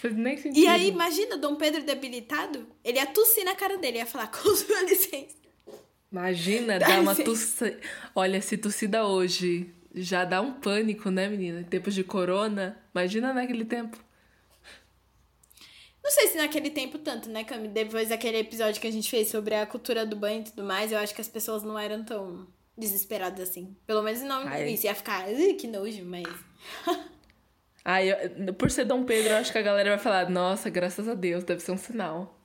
Faz nem sentido. E aí, imagina Dom Pedro debilitado, ele ia tossir na cara dele, ia falar, com sua licença. Imagina, dá, dá uma tossida. Olha, se tossida hoje já dá um pânico, né, menina? Em tempos de corona. Imagina naquele tempo. Não sei se naquele tempo tanto, né, Cami? Depois daquele episódio que a gente fez sobre a cultura do banho e tudo mais, eu acho que as pessoas não eram tão desesperadas assim. Pelo menos não Ai. isso. Ia ficar, que nojo, mas. Ai, eu, por ser Dom Pedro, eu acho que a galera vai falar, nossa, graças a Deus, deve ser um sinal.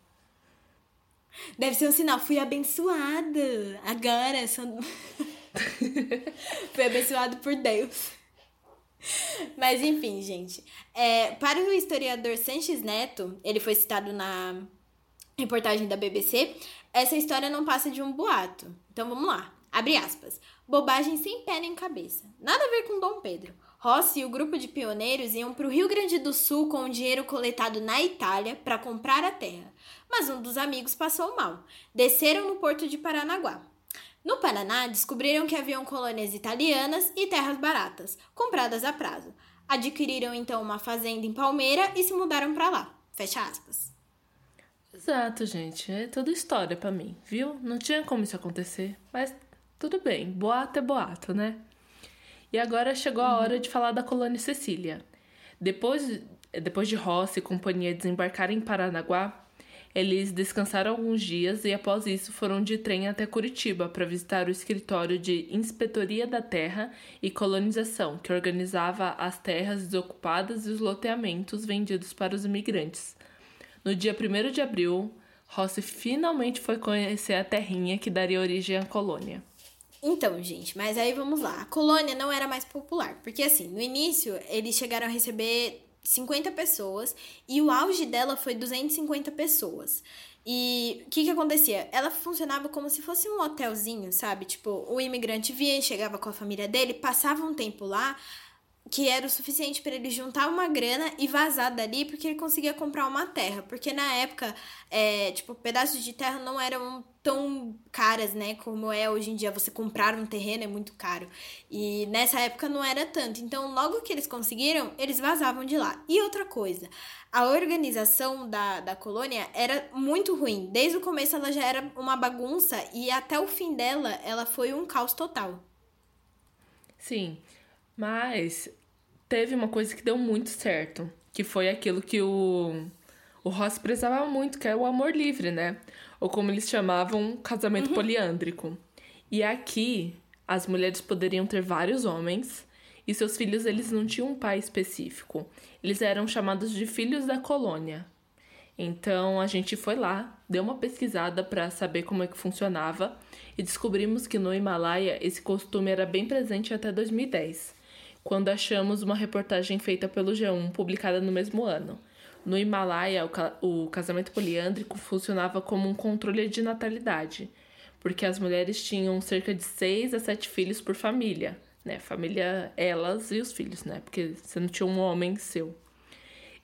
Deve ser um sinal, fui abençoada. Agora, sou... fui abençoado por Deus. Mas enfim, gente. É, para o historiador Sanches Neto, ele foi citado na reportagem da BBC, essa história não passa de um boato. Então vamos lá. Abre aspas. Bobagem sem pé nem cabeça. Nada a ver com Dom Pedro. Rossi e o grupo de pioneiros iam para o Rio Grande do Sul com o dinheiro coletado na Itália para comprar a terra. Mas um dos amigos passou mal. Desceram no porto de Paranaguá. No Paraná, descobriram que haviam colônias italianas e terras baratas, compradas a prazo. Adquiriram então uma fazenda em Palmeira e se mudaram para lá. Fecha aspas. Exato, gente. É toda história para mim, viu? Não tinha como isso acontecer, mas tudo bem. Boato é boato, né? E agora chegou a hora de falar da colônia Cecília. Depois, depois de Rossi e companhia desembarcarem em Paranaguá, eles descansaram alguns dias e, após isso, foram de trem até Curitiba para visitar o escritório de Inspetoria da Terra e Colonização, que organizava as terras desocupadas e os loteamentos vendidos para os imigrantes. No dia 1 de abril, Rossi finalmente foi conhecer a terrinha que daria origem à colônia. Então, gente, mas aí vamos lá. A colônia não era mais popular, porque assim, no início eles chegaram a receber 50 pessoas e o auge dela foi 250 pessoas. E o que que acontecia? Ela funcionava como se fosse um hotelzinho, sabe? Tipo, o imigrante via, chegava com a família dele, passava um tempo lá, que era o suficiente para ele juntar uma grana e vazar dali, porque ele conseguia comprar uma terra. Porque na época, é, tipo, pedaços de terra não eram tão caras, né? Como é hoje em dia. Você comprar um terreno é muito caro. E nessa época não era tanto. Então, logo que eles conseguiram, eles vazavam de lá. E outra coisa, a organização da, da colônia era muito ruim. Desde o começo ela já era uma bagunça e até o fim dela ela foi um caos total. Sim. Mas teve uma coisa que deu muito certo, que foi aquilo que o, o Ross precisava muito, que é o amor livre, né? Ou como eles chamavam, casamento uhum. poliândrico. E aqui, as mulheres poderiam ter vários homens e seus filhos eles não tinham um pai específico. Eles eram chamados de filhos da colônia. Então a gente foi lá, deu uma pesquisada para saber como é que funcionava e descobrimos que no Himalaia esse costume era bem presente até 2010, quando achamos uma reportagem feita pelo G1 publicada no mesmo ano. No Himalaia, o, ca o casamento poliândrico funcionava como um controle de natalidade, porque as mulheres tinham cerca de 6 a 7 filhos por família, né? Família, elas e os filhos, né? Porque você não tinha um homem seu.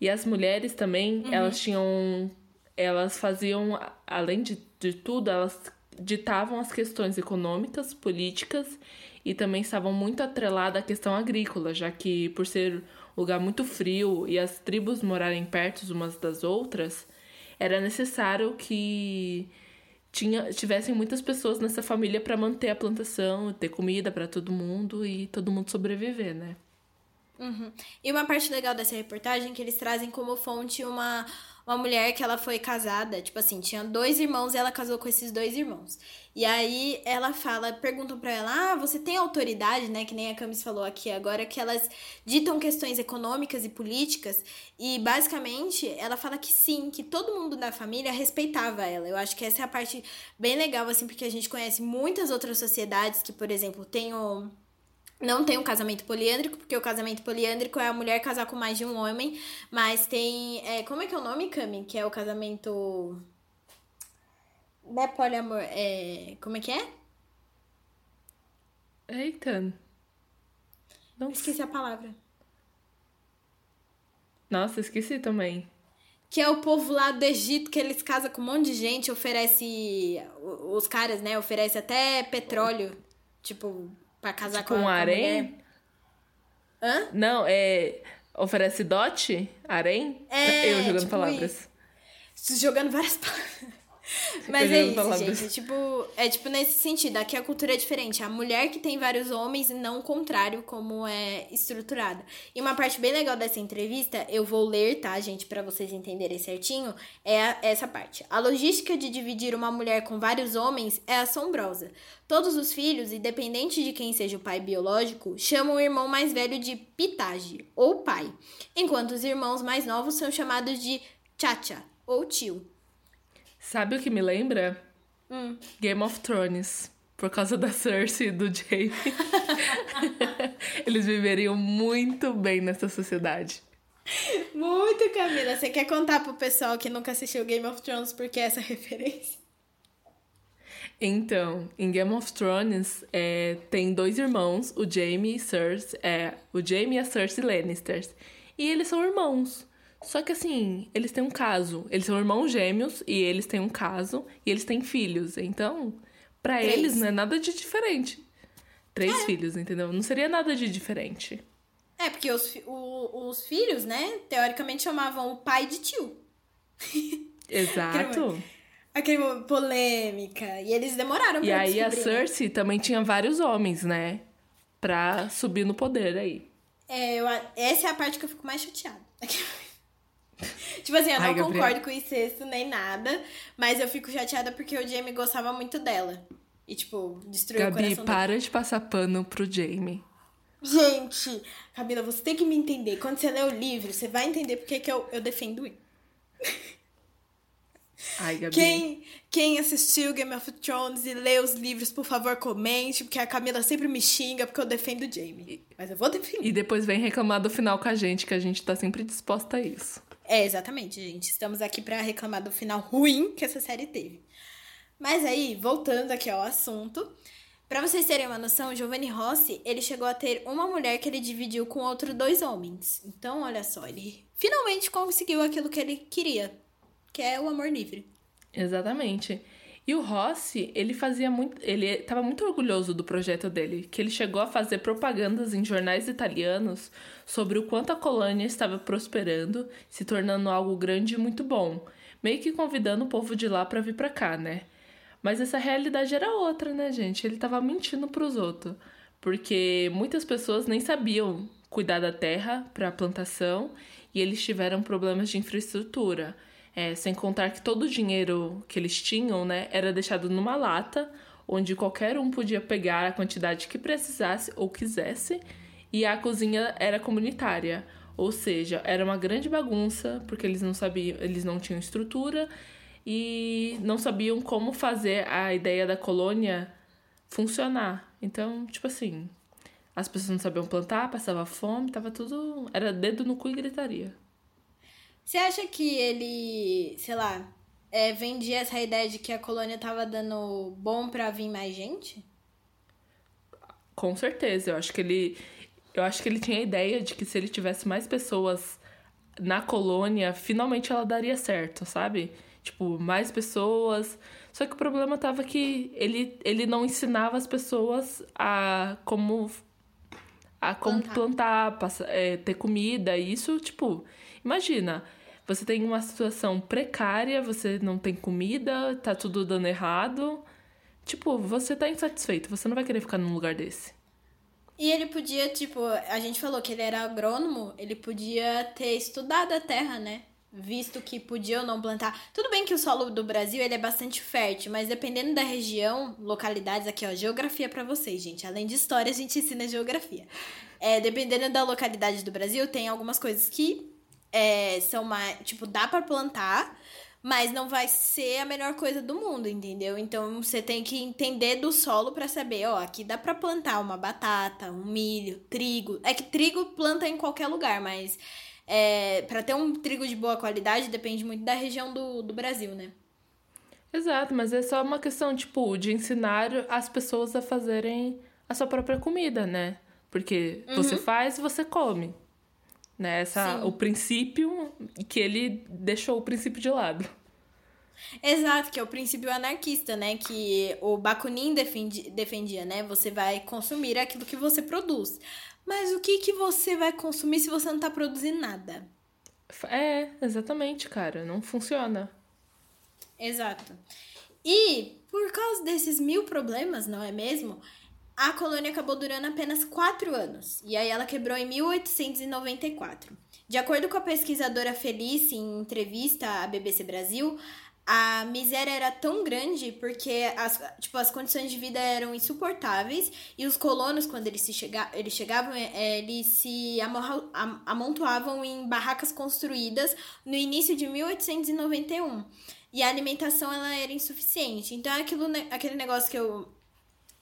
E as mulheres também, uhum. elas tinham. Elas faziam, além de, de tudo, elas ditavam as questões econômicas, políticas e também estavam muito atreladas à questão agrícola, já que por ser lugar muito frio e as tribos morarem perto umas das outras, era necessário que tinha, tivessem muitas pessoas nessa família para manter a plantação, ter comida para todo mundo e todo mundo sobreviver, né? Uhum. E uma parte legal dessa reportagem é que eles trazem como fonte uma, uma mulher que ela foi casada, tipo assim, tinha dois irmãos e ela casou com esses dois irmãos. E aí ela fala, perguntam para ela: "Ah, você tem autoridade, né, que nem a Camis falou aqui agora, que elas ditam questões econômicas e políticas?" E basicamente, ela fala que sim, que todo mundo da família respeitava ela. Eu acho que essa é a parte bem legal assim, porque a gente conhece muitas outras sociedades que, por exemplo, tem o não tem um casamento poliândrico, porque o casamento poliândrico é a mulher casar com mais de um homem, mas tem. É, como é que é o nome, Cami? Que é o casamento. Não é poliamor. É, como é que é? Eita. Não esqueci a palavra. Nossa, esqueci também. Que é o povo lá do Egito, que eles casam com um monte de gente, oferece. Os caras, né? Oferece até petróleo. Tipo, Pra casar tipo com, um harém? Hã? Não, é. Oferece dote? Harém? É, Eu jogando tipo palavras. Isso. Jogando várias palavras. Mas é isso, gente. Tipo, é tipo nesse sentido. Aqui a cultura é diferente. A mulher que tem vários homens e não o contrário, como é estruturada. E uma parte bem legal dessa entrevista, eu vou ler, tá, gente, para vocês entenderem certinho, é essa parte. A logística de dividir uma mulher com vários homens é assombrosa. Todos os filhos, independente de quem seja o pai biológico, chamam o irmão mais velho de pitage, ou pai, enquanto os irmãos mais novos são chamados de chacha, ou tio. Sabe o que me lembra? Hum. Game of Thrones. Por causa da Cersei e do Jaime. Eles viveriam muito bem nessa sociedade. Muito, Camila. Você quer contar pro pessoal que nunca assistiu Game of Thrones porque é essa referência? Então, em Game of Thrones, é, tem dois irmãos, o Jaime e Cersei, é, o Jaime e a Cersei Lannisters. E eles são irmãos. Só que assim, eles têm um caso. Eles são irmãos gêmeos e eles têm um caso e eles têm filhos. Então, para eles não é nada de diferente. Três é. filhos, entendeu? Não seria nada de diferente. É, porque os, o, os filhos, né, teoricamente chamavam o pai de tio. Exato. Aquele polêmica. E eles demoraram pra E aí a né? Cersei também tinha vários homens, né? Pra subir no poder aí. É, eu, essa é a parte que eu fico mais chateada. tipo assim, eu não Ai, concordo com o incesto nem nada, mas eu fico chateada porque o Jamie gostava muito dela. E, tipo, destruiu Gabi, o coração para de passar pano pro Jamie. Gente, Camila, você tem que me entender. Quando você lê o livro, você vai entender porque que eu, eu defendo ele. Ai, Gabi. Quem, quem assistiu Game of Thrones e lê os livros, por favor, comente, porque a Camila sempre me xinga porque eu defendo o Jamie. Mas eu vou defender. E depois vem reclamar do final com a gente, que a gente tá sempre disposta a isso. É, exatamente, gente. Estamos aqui para reclamar do final ruim que essa série teve. Mas aí, voltando aqui ao assunto, para vocês terem uma noção, Giovanni Rossi, ele chegou a ter uma mulher que ele dividiu com outros dois homens. Então, olha só, ele finalmente conseguiu aquilo que ele queria que é o amor livre. Exatamente. E o Rossi, ele fazia muito, ele estava muito orgulhoso do projeto dele, que ele chegou a fazer propagandas em jornais italianos sobre o quanto a colônia estava prosperando, se tornando algo grande e muito bom, meio que convidando o povo de lá para vir para cá, né? Mas essa realidade era outra, né, gente? Ele estava mentindo para os outros, porque muitas pessoas nem sabiam cuidar da terra para a plantação e eles tiveram problemas de infraestrutura. É, sem contar que todo o dinheiro que eles tinham, né, era deixado numa lata, onde qualquer um podia pegar a quantidade que precisasse ou quisesse, e a cozinha era comunitária, Ou seja, era uma grande bagunça, porque eles não sabiam, eles não tinham estrutura e não sabiam como fazer a ideia da colônia funcionar. Então, tipo assim, as pessoas não sabiam plantar, passava fome, tava tudo. Era dedo no cu e gritaria. Você acha que ele, sei lá, é, vendia essa ideia de que a colônia tava dando bom pra vir mais gente? Com certeza, eu acho que ele eu acho que ele tinha a ideia de que se ele tivesse mais pessoas na colônia, finalmente ela daria certo, sabe? Tipo, mais pessoas. Só que o problema tava que ele, ele não ensinava as pessoas a como a como plantar, plantar é, ter comida. E isso, tipo, imagina, você tem uma situação precária, você não tem comida, tá tudo dando errado. Tipo, você tá insatisfeito, você não vai querer ficar num lugar desse. E ele podia, tipo, a gente falou que ele era agrônomo, ele podia ter estudado a terra, né? Visto que podia ou não plantar. Tudo bem que o solo do Brasil ele é bastante fértil, mas dependendo da região, localidades aqui, ó, geografia para vocês, gente. Além de história, a gente ensina geografia. É, dependendo da localidade do Brasil, tem algumas coisas que é, são mais. Tipo, dá para plantar, mas não vai ser a melhor coisa do mundo, entendeu? Então você tem que entender do solo para saber, ó, aqui dá para plantar uma batata, um milho, trigo. É que trigo planta em qualquer lugar, mas é, para ter um trigo de boa qualidade depende muito da região do, do Brasil, né? Exato, mas é só uma questão, tipo, de ensinar as pessoas a fazerem a sua própria comida, né? Porque uhum. você faz e você come. Né? Essa, o princípio que ele deixou o princípio de lado. Exato, que é o princípio anarquista, né? Que o Bakunin defendi, defendia, né? Você vai consumir aquilo que você produz. Mas o que, que você vai consumir se você não tá produzindo nada? É, exatamente, cara. Não funciona. Exato. E por causa desses mil problemas, não é mesmo? A colônia acabou durando apenas quatro anos, e aí ela quebrou em 1894. De acordo com a pesquisadora Felice, em entrevista à BBC Brasil, a miséria era tão grande porque as, tipo, as condições de vida eram insuportáveis e os colonos, quando eles, se chega, eles chegavam, é, eles se amontoavam em barracas construídas no início de 1891. E a alimentação ela era insuficiente. Então, é aquilo, aquele negócio que eu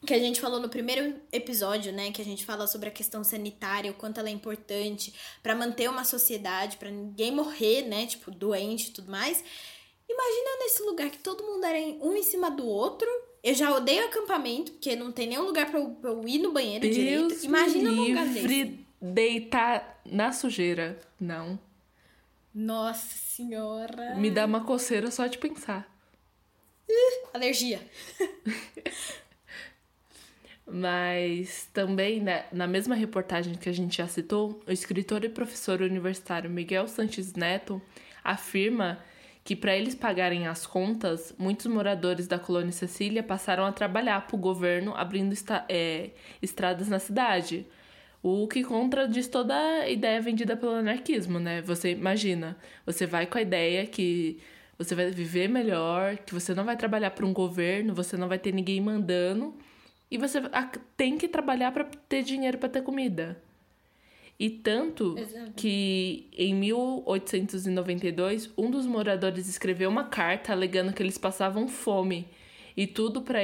que a gente falou no primeiro episódio, né, que a gente fala sobre a questão sanitária, o quanto ela é importante para manter uma sociedade, para ninguém morrer, né, tipo, doente e tudo mais. Imagina nesse lugar que todo mundo era um em cima do outro. Eu já odeio acampamento, porque não tem nenhum lugar pra eu, eu ir no banheiro Deus direito. Imagina um lugar desse. deitar na sujeira. Não. Nossa senhora. Me dá uma coceira só de pensar. Uh, alergia. Mas também, né, na mesma reportagem que a gente já citou, o escritor e professor universitário Miguel Sanches Neto afirma que para eles pagarem as contas, muitos moradores da colônia Cecília passaram a trabalhar para o governo abrindo é, estradas na cidade. O que contradiz toda a ideia vendida pelo anarquismo, né? Você imagina, você vai com a ideia que você vai viver melhor, que você não vai trabalhar para um governo, você não vai ter ninguém mandando e você tem que trabalhar para ter dinheiro para ter comida. E tanto Exato. que em 1892, um dos moradores escreveu uma carta alegando que eles passavam fome. E tudo, pra,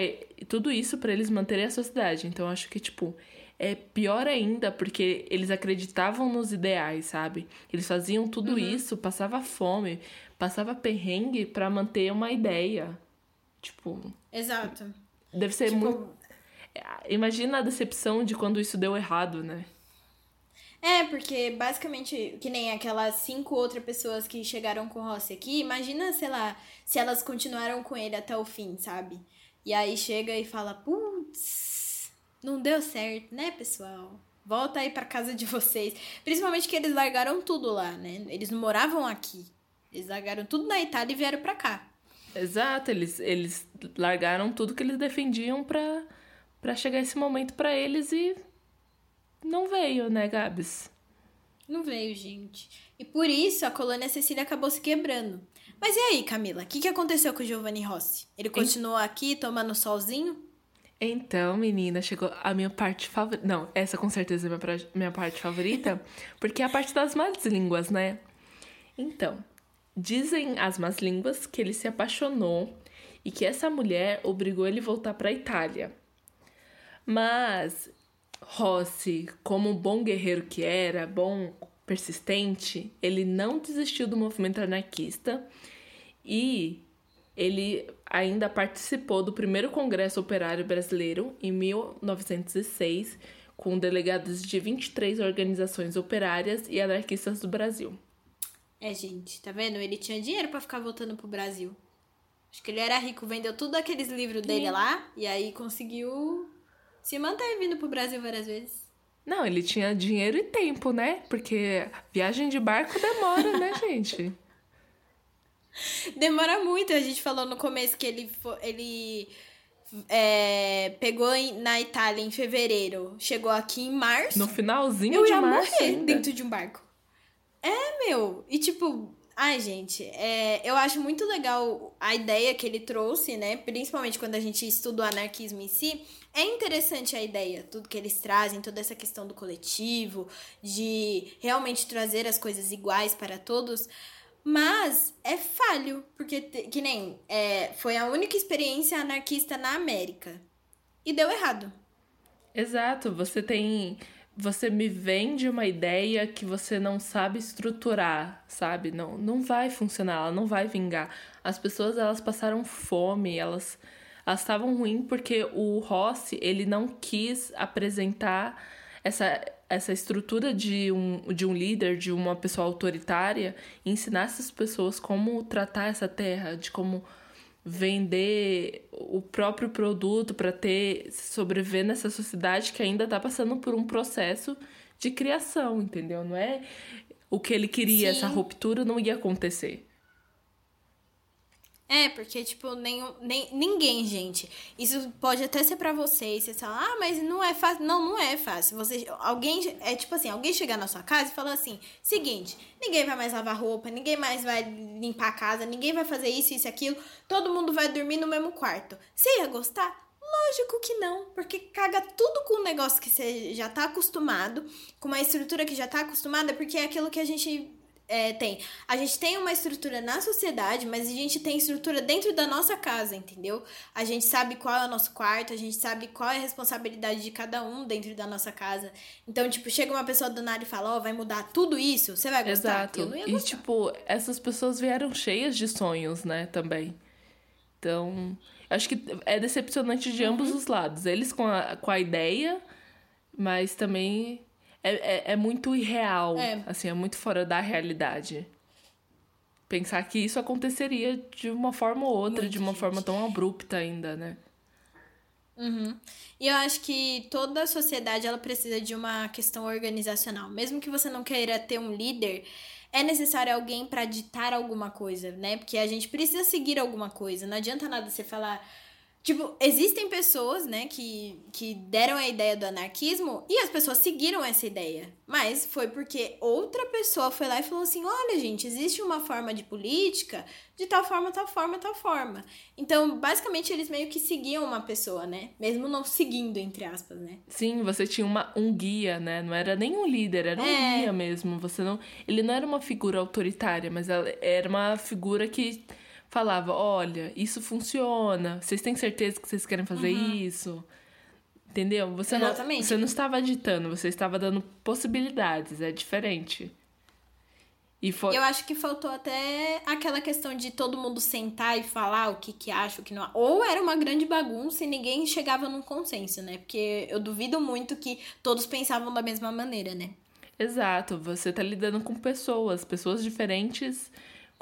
tudo isso para eles manterem a sociedade. Então acho que, tipo, é pior ainda porque eles acreditavam nos ideais, sabe? Eles faziam tudo uhum. isso, passava fome, passava perrengue para manter uma ideia. Tipo. Exato. Deve ser tipo, muito Imagina a decepção de quando isso deu errado, né? É, porque basicamente, que nem aquelas cinco outras pessoas que chegaram com o Rossi aqui, imagina, sei lá, se elas continuaram com ele até o fim, sabe? E aí chega e fala, putz, não deu certo, né, pessoal? Volta aí pra casa de vocês. Principalmente que eles largaram tudo lá, né? Eles não moravam aqui. Eles largaram tudo na Itália e vieram pra cá. Exato, eles, eles largaram tudo que eles defendiam pra para chegar esse momento para eles e não veio, né, Gabs? Não veio, gente. E por isso a colônia Cecília acabou se quebrando. Mas e aí, Camila? O que, que aconteceu com o Giovanni Rossi? Ele continuou aqui tomando solzinho? Então, menina, chegou a minha parte favorita. Não, essa com certeza é minha, pra... minha parte favorita, porque é a parte das más línguas, né? Então, dizem as más línguas que ele se apaixonou e que essa mulher obrigou ele a voltar para Itália. Mas Rossi, como bom guerreiro que era, bom persistente, ele não desistiu do movimento anarquista e ele ainda participou do primeiro Congresso Operário Brasileiro em 1906, com delegados de 23 organizações operárias e anarquistas do Brasil. É, gente, tá vendo? Ele tinha dinheiro para ficar voltando pro Brasil. Acho que ele era rico, vendeu tudo aqueles livros dele Sim. lá e aí conseguiu se manter vindo pro Brasil várias vezes. Não, ele tinha dinheiro e tempo, né? Porque viagem de barco demora, né, gente? Demora muito. A gente falou no começo que ele, ele é, pegou na Itália em fevereiro, chegou aqui em março. No finalzinho eu de março. Eu ia morrer ainda. dentro de um barco. É, meu. E tipo, ai, gente, é, eu acho muito legal a ideia que ele trouxe, né? Principalmente quando a gente estuda o anarquismo em si. É interessante a ideia, tudo que eles trazem, toda essa questão do coletivo, de realmente trazer as coisas iguais para todos. Mas é falho, porque que nem é, foi a única experiência anarquista na América. E deu errado. Exato, você tem. Você me vende uma ideia que você não sabe estruturar, sabe? Não, não vai funcionar, ela não vai vingar. As pessoas elas passaram fome, elas elas estavam ruins porque o Rossi ele não quis apresentar essa essa estrutura de um, de um líder, de uma pessoa autoritária, ensinar essas pessoas como tratar essa terra, de como vender o próprio produto para ter sobreviver nessa sociedade que ainda está passando por um processo de criação, entendeu? Não é o que ele queria, Sim. essa ruptura não ia acontecer. É, porque, tipo, nenhum, nem, ninguém, gente. Isso pode até ser para vocês. Você fala, ah, mas não é fácil. Não, não é fácil. Você, alguém, é tipo assim, alguém chegar na sua casa e falar assim: seguinte, ninguém vai mais lavar roupa, ninguém mais vai limpar a casa, ninguém vai fazer isso, isso aquilo. Todo mundo vai dormir no mesmo quarto. Você ia gostar? Lógico que não, porque caga tudo com um negócio que você já tá acostumado, com uma estrutura que já tá acostumada, porque é aquilo que a gente é, tem. A gente tem uma estrutura na sociedade, mas a gente tem estrutura dentro da nossa casa, entendeu? A gente sabe qual é o nosso quarto, a gente sabe qual é a responsabilidade de cada um dentro da nossa casa. Então, tipo, chega uma pessoa do nada e fala, ó, oh, vai mudar tudo isso, você vai gostar? Exato. Eu não ia gostar. E, tipo, essas pessoas vieram cheias de sonhos, né, também. Então, acho que é decepcionante de ambos uhum. os lados. Eles com a, com a ideia, mas também é, é, é muito irreal. É. Assim, é muito fora da realidade. Pensar que isso aconteceria de uma forma ou outra, muito, de uma gente. forma tão abrupta ainda, né? Uhum. E eu acho que toda a sociedade ela precisa de uma questão organizacional. Mesmo que você não queira ter um líder, é necessário alguém para ditar alguma coisa, né? Porque a gente precisa seguir alguma coisa. Não adianta nada você falar, Tipo, existem pessoas, né, que, que deram a ideia do anarquismo e as pessoas seguiram essa ideia. Mas foi porque outra pessoa foi lá e falou assim: olha, gente, existe uma forma de política de tal forma, tal forma, tal forma. Então, basicamente, eles meio que seguiam uma pessoa, né? Mesmo não seguindo, entre aspas, né? Sim, você tinha uma, um guia, né? Não era nem um líder, era um é. guia mesmo. Você não. Ele não era uma figura autoritária, mas ela era uma figura que falava: olha, isso funciona, vocês têm certeza que vocês querem fazer uhum. isso? Entendeu? Você Exatamente. não, você não estava ditando, você estava dando possibilidades, é diferente. E foi... Eu acho que faltou até aquela questão de todo mundo sentar e falar o que, que acha, o que não. Ou era uma grande bagunça e ninguém chegava num consenso, né? Porque eu duvido muito que todos pensavam da mesma maneira, né? Exato, você tá lidando com pessoas, pessoas diferentes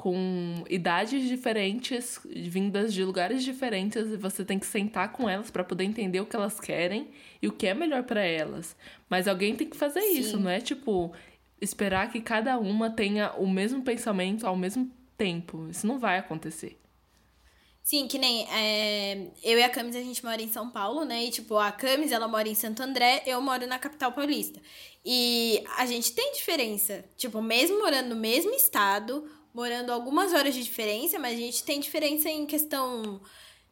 com idades diferentes, vindas de lugares diferentes, e você tem que sentar com elas para poder entender o que elas querem e o que é melhor para elas. Mas alguém tem que fazer Sim. isso, não é tipo esperar que cada uma tenha o mesmo pensamento ao mesmo tempo. Isso não vai acontecer. Sim, que nem é, eu e a Camis, a gente mora em São Paulo, né? E, tipo, a Camis, ela mora em Santo André, eu moro na capital paulista. E a gente tem diferença. Tipo, mesmo morando no mesmo estado, morando algumas horas de diferença, mas a gente tem diferença em questão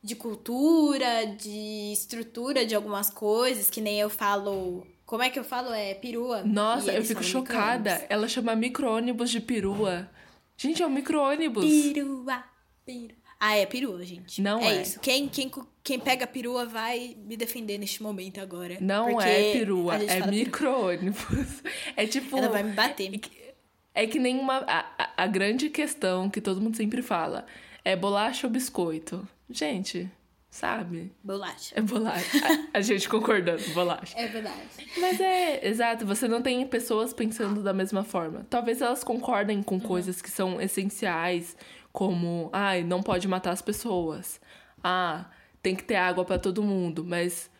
de cultura, de estrutura de algumas coisas, que nem eu falo. Como é que eu falo? É perua. Nossa, eu fico chocada. Ela chama micro-ônibus de perua. Gente, é um micro-ônibus. Perua, perua. Ah, é perua, gente. Não é. é. isso. Quem, quem, quem pega perua vai me defender neste momento agora. Não é perua, é micro-ônibus. É tipo. Ela vai me bater. É que nem uma. A, grande questão que todo mundo sempre fala é bolacha ou biscoito. Gente, sabe? Bolacha. É bolacha. A, a gente concordando, bolacha. É verdade. Mas é, exato, você não tem pessoas pensando da mesma forma. Talvez elas concordem com coisas que são essenciais, como, ai, não pode matar as pessoas. Ah, tem que ter água pra todo mundo, mas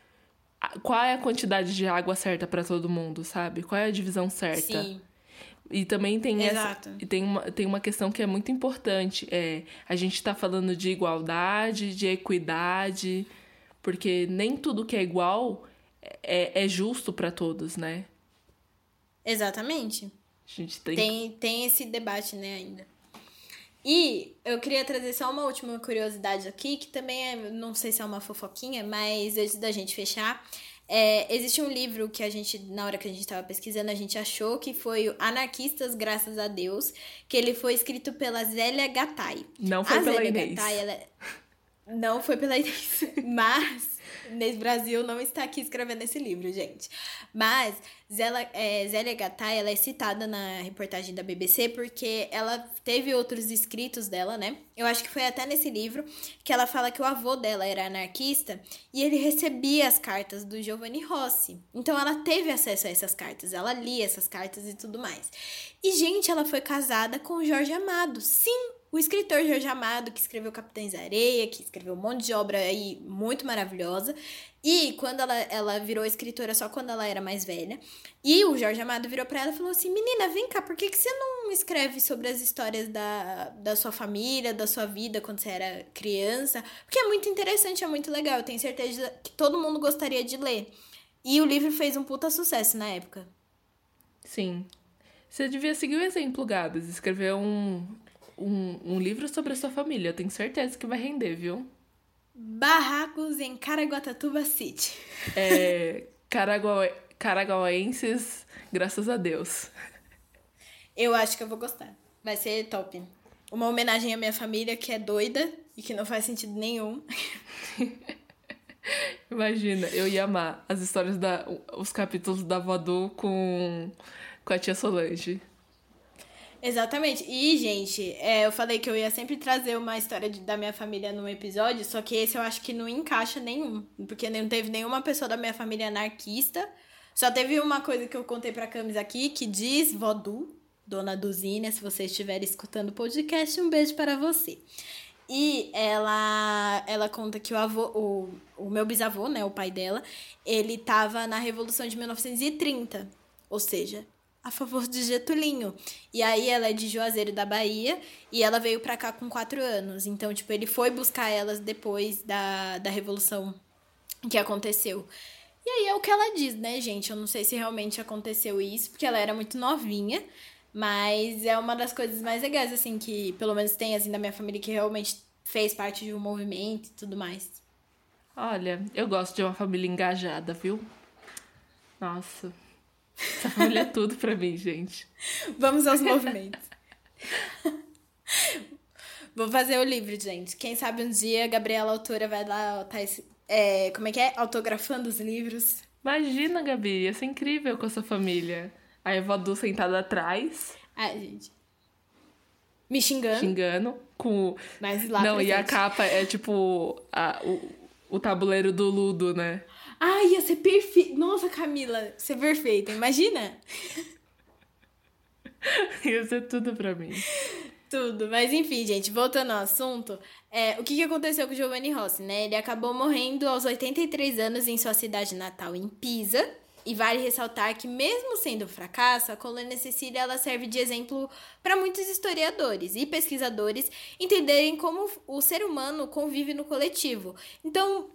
qual é a quantidade de água certa pra todo mundo, sabe? Qual é a divisão certa? Sim. E também tem essa, e tem uma, tem uma questão que é muito importante. É, a gente tá falando de igualdade, de equidade, porque nem tudo que é igual é, é justo pra todos, né? Exatamente. A gente tem, Tem, tem esse debate, né, ainda. E eu queria trazer só uma última curiosidade aqui, que também é, não sei se é uma fofoquinha, mas antes da gente fechar, é, existe um livro que a gente, na hora que a gente estava pesquisando, a gente achou que foi o Anarquistas Graças a Deus, que ele foi escrito pela Zélia Gattai. Não foi a pela Zélia Inês. Gattai, ela... é- Não foi pela Inês, mas Inês Brasil não está aqui escrevendo esse livro, gente. Mas Zélia, é, Zélia Gattai, ela é citada na reportagem da BBC porque ela teve outros escritos dela, né? Eu acho que foi até nesse livro que ela fala que o avô dela era anarquista e ele recebia as cartas do Giovanni Rossi. Então ela teve acesso a essas cartas, ela lia essas cartas e tudo mais. E, gente, ela foi casada com o Jorge Amado. Sim, o escritor Jorge Amado, que escreveu Capitães Areia, que escreveu um monte de obra aí muito maravilhosa. E quando ela, ela virou escritora só quando ela era mais velha. E o Jorge Amado virou pra ela e falou assim: Menina, vem cá, por que, que você não escreve sobre as histórias da, da sua família, da sua vida quando você era criança? Porque é muito interessante, é muito legal. Eu tenho certeza que todo mundo gostaria de ler. E o livro fez um puta sucesso na época. Sim. Você devia seguir o exemplo, Gabs. Escrever um, um, um livro sobre a sua família. Eu tenho certeza que vai render, viu? Barracos em Caraguatatuba City. É, Caraguá, Caraguaenses, graças a Deus. Eu acho que eu vou gostar. Vai ser top. Uma homenagem à minha família que é doida e que não faz sentido nenhum. Imagina, eu ia amar as histórias da. os capítulos da Voodoo com, com a tia Solange. Exatamente. E, gente, é, eu falei que eu ia sempre trazer uma história de- da minha família num episódio, só que esse eu acho que não encaixa nenhum. Porque não teve nenhuma pessoa da minha família anarquista. Só teve uma coisa que eu contei pra Camis aqui, que diz Vodu, dona Duzina, se você estiver escutando o podcast, um beijo para você. E ela, ela conta que o avô, o, o meu bisavô, né, o pai dela, ele tava na Revolução de 1930, ou seja, a favor de Getulinho. E aí ela é de Juazeiro da Bahia e ela veio pra cá com quatro anos. Então, tipo, ele foi buscar elas depois da, da Revolução que aconteceu. E aí é o que ela diz, né, gente? Eu não sei se realmente aconteceu isso, porque ela era muito novinha. Mas é uma das coisas mais legais, assim, que pelo menos tem, assim, da minha família que realmente fez parte de um movimento e tudo mais. Olha, eu gosto de uma família engajada, viu? Nossa. Essa família é tudo pra mim, gente. Vamos aos movimentos. Vou fazer o livro, gente. Quem sabe um dia a Gabriela Autora vai lá, tá esse, é, como é que é? Autografando os livros. Imagina, Gabi, ia ser incrível com a sua família. A Evadu sentada atrás, Ai, gente. Me xingando, xingando, com mas lá Não, e a presente. capa é tipo a- o, o tabuleiro do Ludo, né? Ai, ia ser perfeito. Nossa, Camila, ia ser perfeita. Imagina? Ia ser tudo pra mim. Tudo, mas enfim, gente, voltando ao assunto, é, o que, que aconteceu com o Giovanni Rossi, né? Ele acabou morrendo aos 83 anos em sua cidade natal, em Pisa. E vale ressaltar que, mesmo sendo um fracasso, a colônia Cecília ela serve de exemplo para muitos historiadores e pesquisadores entenderem como o ser humano convive no coletivo. Então,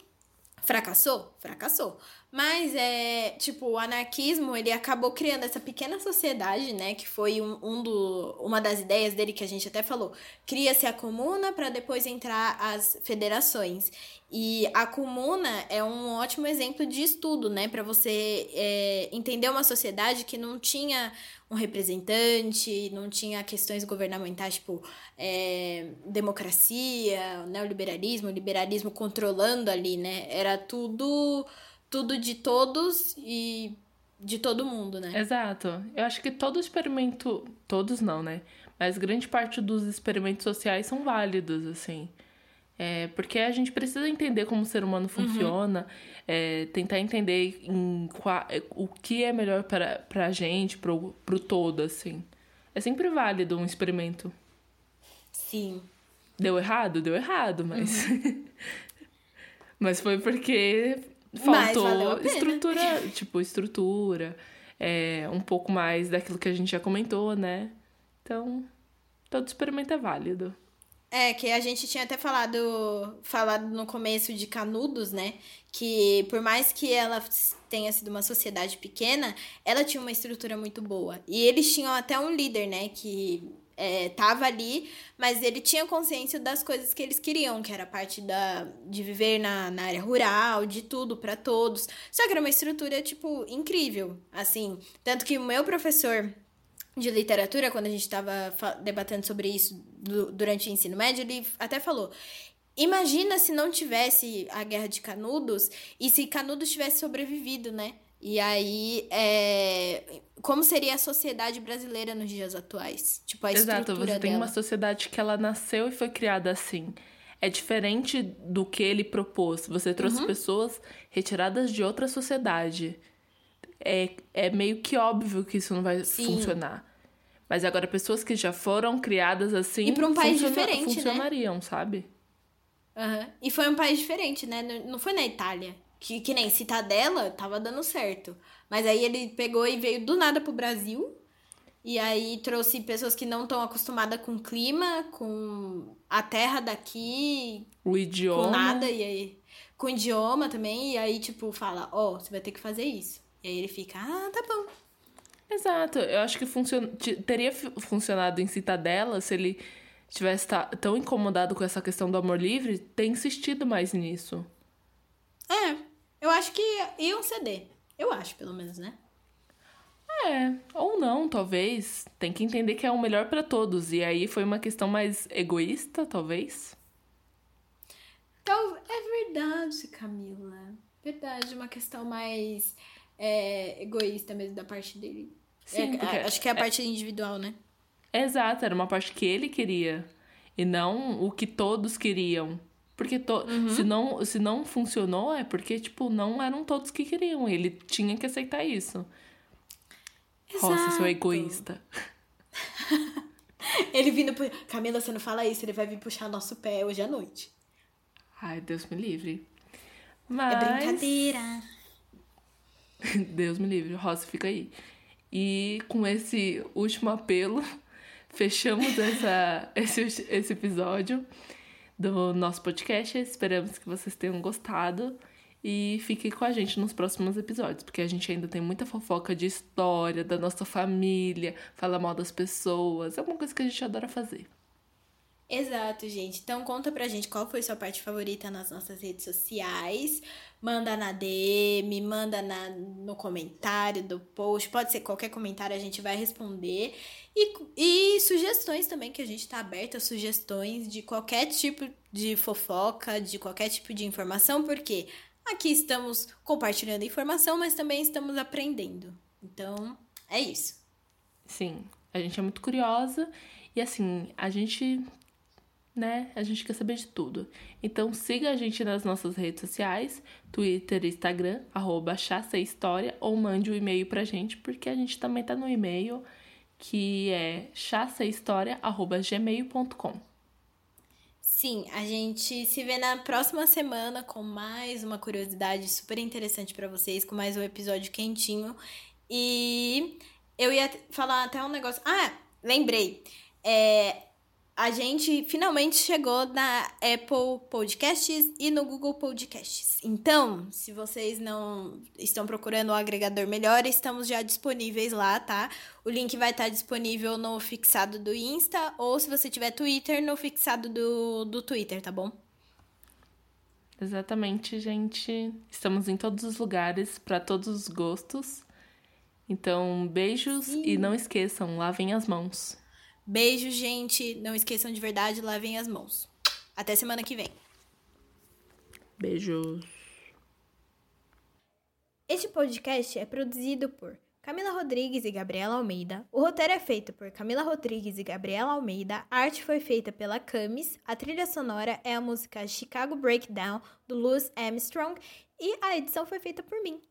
Fracassou? Fracassou. Mas é, tipo, o anarquismo, ele acabou criando essa pequena sociedade, né, que foi um, um do, uma das ideias dele que a gente até falou. Cria-se a comuna para depois entrar as federações. E a comuna é um ótimo exemplo de estudo, né, para você é, entender uma sociedade que não tinha um representante, não tinha questões governamentais, tipo é, democracia, neoliberalismo, liberalismo controlando ali, né? Era tudo tudo de todos e de todo mundo, né? Exato. Eu acho que todo experimento, todos não, né? Mas grande parte dos experimentos sociais são válidos, assim. É, porque a gente precisa entender como o ser humano uhum. funciona, uhum. é, tentar entender em qual, é, o que é melhor para, para a gente, pro, pro todo, assim. É sempre válido um experimento. Sim. Deu errado? Deu errado, mas. Uhum. mas foi porque faltou estrutura, tipo, estrutura, é, um pouco mais daquilo que a gente já comentou, né? Então, todo experimento é válido. É, que a gente tinha até falado, falado no começo de Canudos, né? Que por mais que ela tenha sido uma sociedade pequena, ela tinha uma estrutura muito boa. E eles tinham até um líder, né? Que é, tava ali, mas ele tinha consciência das coisas que eles queriam, que era a parte da, de viver na, na área rural, de tudo para todos. Só que era uma estrutura, tipo, incrível, assim. Tanto que o meu professor de literatura, quando a gente estava debatendo sobre isso do, durante o ensino médio, ele até falou: Imagina se não tivesse a Guerra de Canudos e se Canudos tivesse sobrevivido, né? E aí, é... como seria a sociedade brasileira nos dias atuais? Tipo, a Exato, você dela. tem uma sociedade que ela nasceu e foi criada assim. É diferente do que ele propôs. Você trouxe uhum. pessoas retiradas de outra sociedade. É, é meio que óbvio que isso não vai Sim. funcionar. Mas agora, pessoas que já foram criadas assim. E para um país diferente, né? funcionariam, né? sabe? Uhum. E foi um país diferente, né? Não foi na Itália. Que, que nem Citadela tava dando certo. Mas aí ele pegou e veio do nada pro Brasil. E aí trouxe pessoas que não estão acostumadas com o clima, com a terra daqui. O idioma. Com nada. E aí. Com o idioma também. E aí, tipo, fala: Ó, oh, você vai ter que fazer isso. E aí ele fica: Ah, tá bom. Exato. Eu acho que funcion... teria funcionado em Citadela se ele tivesse tão incomodado com essa questão do amor livre, ter insistido mais nisso. É, eu acho que iam ceder. Eu acho, pelo menos, né? É, ou não, talvez. Tem que entender que é o melhor para todos. E aí foi uma questão mais egoísta, talvez. Então, é verdade, Camila. Verdade, uma questão mais é, egoísta mesmo da parte dele. Sim, é, acho que é a é parte é... individual, né? Exato, era uma parte que ele queria. E não o que todos queriam. Porque to... Uhum. se, não, se não funcionou, é porque, tipo, não eram todos que queriam. Ele tinha que aceitar isso. Exato. Nossa, seu egoísta. ele vindo. Pu... Camila, você não fala isso, ele vai vir puxar nosso pé hoje à noite. Ai, Deus me livre. É Mas... É brincadeira. Deus me livre, Rosa, fica aí. E com esse último apelo, fechamos essa, esse, esse episódio do nosso podcast. Esperamos que vocês tenham gostado e fiquem com a gente nos próximos episódios, porque a gente ainda tem muita fofoca de história, da nossa família, fala mal das pessoas, é uma coisa que a gente adora fazer. Exato, gente. Então conta pra gente qual foi sua parte favorita nas nossas redes sociais. Manda na DM, manda na, no comentário do post. Pode ser qualquer comentário, a gente vai responder. E, e sugestões também, que a gente tá aberta a sugestões de qualquer tipo de fofoca, de qualquer tipo de informação, porque aqui estamos compartilhando informação, mas também estamos aprendendo. Então, é isso. Sim, a gente é muito curiosa. E assim, a gente né? A gente quer saber de tudo. Então siga a gente nas nossas redes sociais, Twitter Instagram, arroba História, ou mande um e-mail pra gente, porque a gente também tá no e-mail, que é chassahistoria.gmail.com. Sim, a gente se vê na próxima semana com mais uma curiosidade super interessante para vocês, com mais um episódio quentinho. E eu ia falar até um negócio. Ah, lembrei. É, a gente finalmente chegou na Apple Podcasts e no Google Podcasts. Então, se vocês não estão procurando um agregador melhor, estamos já disponíveis lá, tá? O link vai estar disponível no fixado do Insta ou se você tiver Twitter, no fixado do, do Twitter, tá bom? Exatamente, gente. Estamos em todos os lugares, para todos os gostos. Então, beijos Sim. e não esqueçam, lavem as mãos. Beijo, gente. Não esqueçam de verdade, lavem as mãos. Até semana que vem. Beijos. Este podcast é produzido por Camila Rodrigues e Gabriela Almeida. O roteiro é feito por Camila Rodrigues e Gabriela Almeida. A arte foi feita pela Camis. A trilha sonora é a música Chicago Breakdown do Louis Armstrong e a edição foi feita por mim.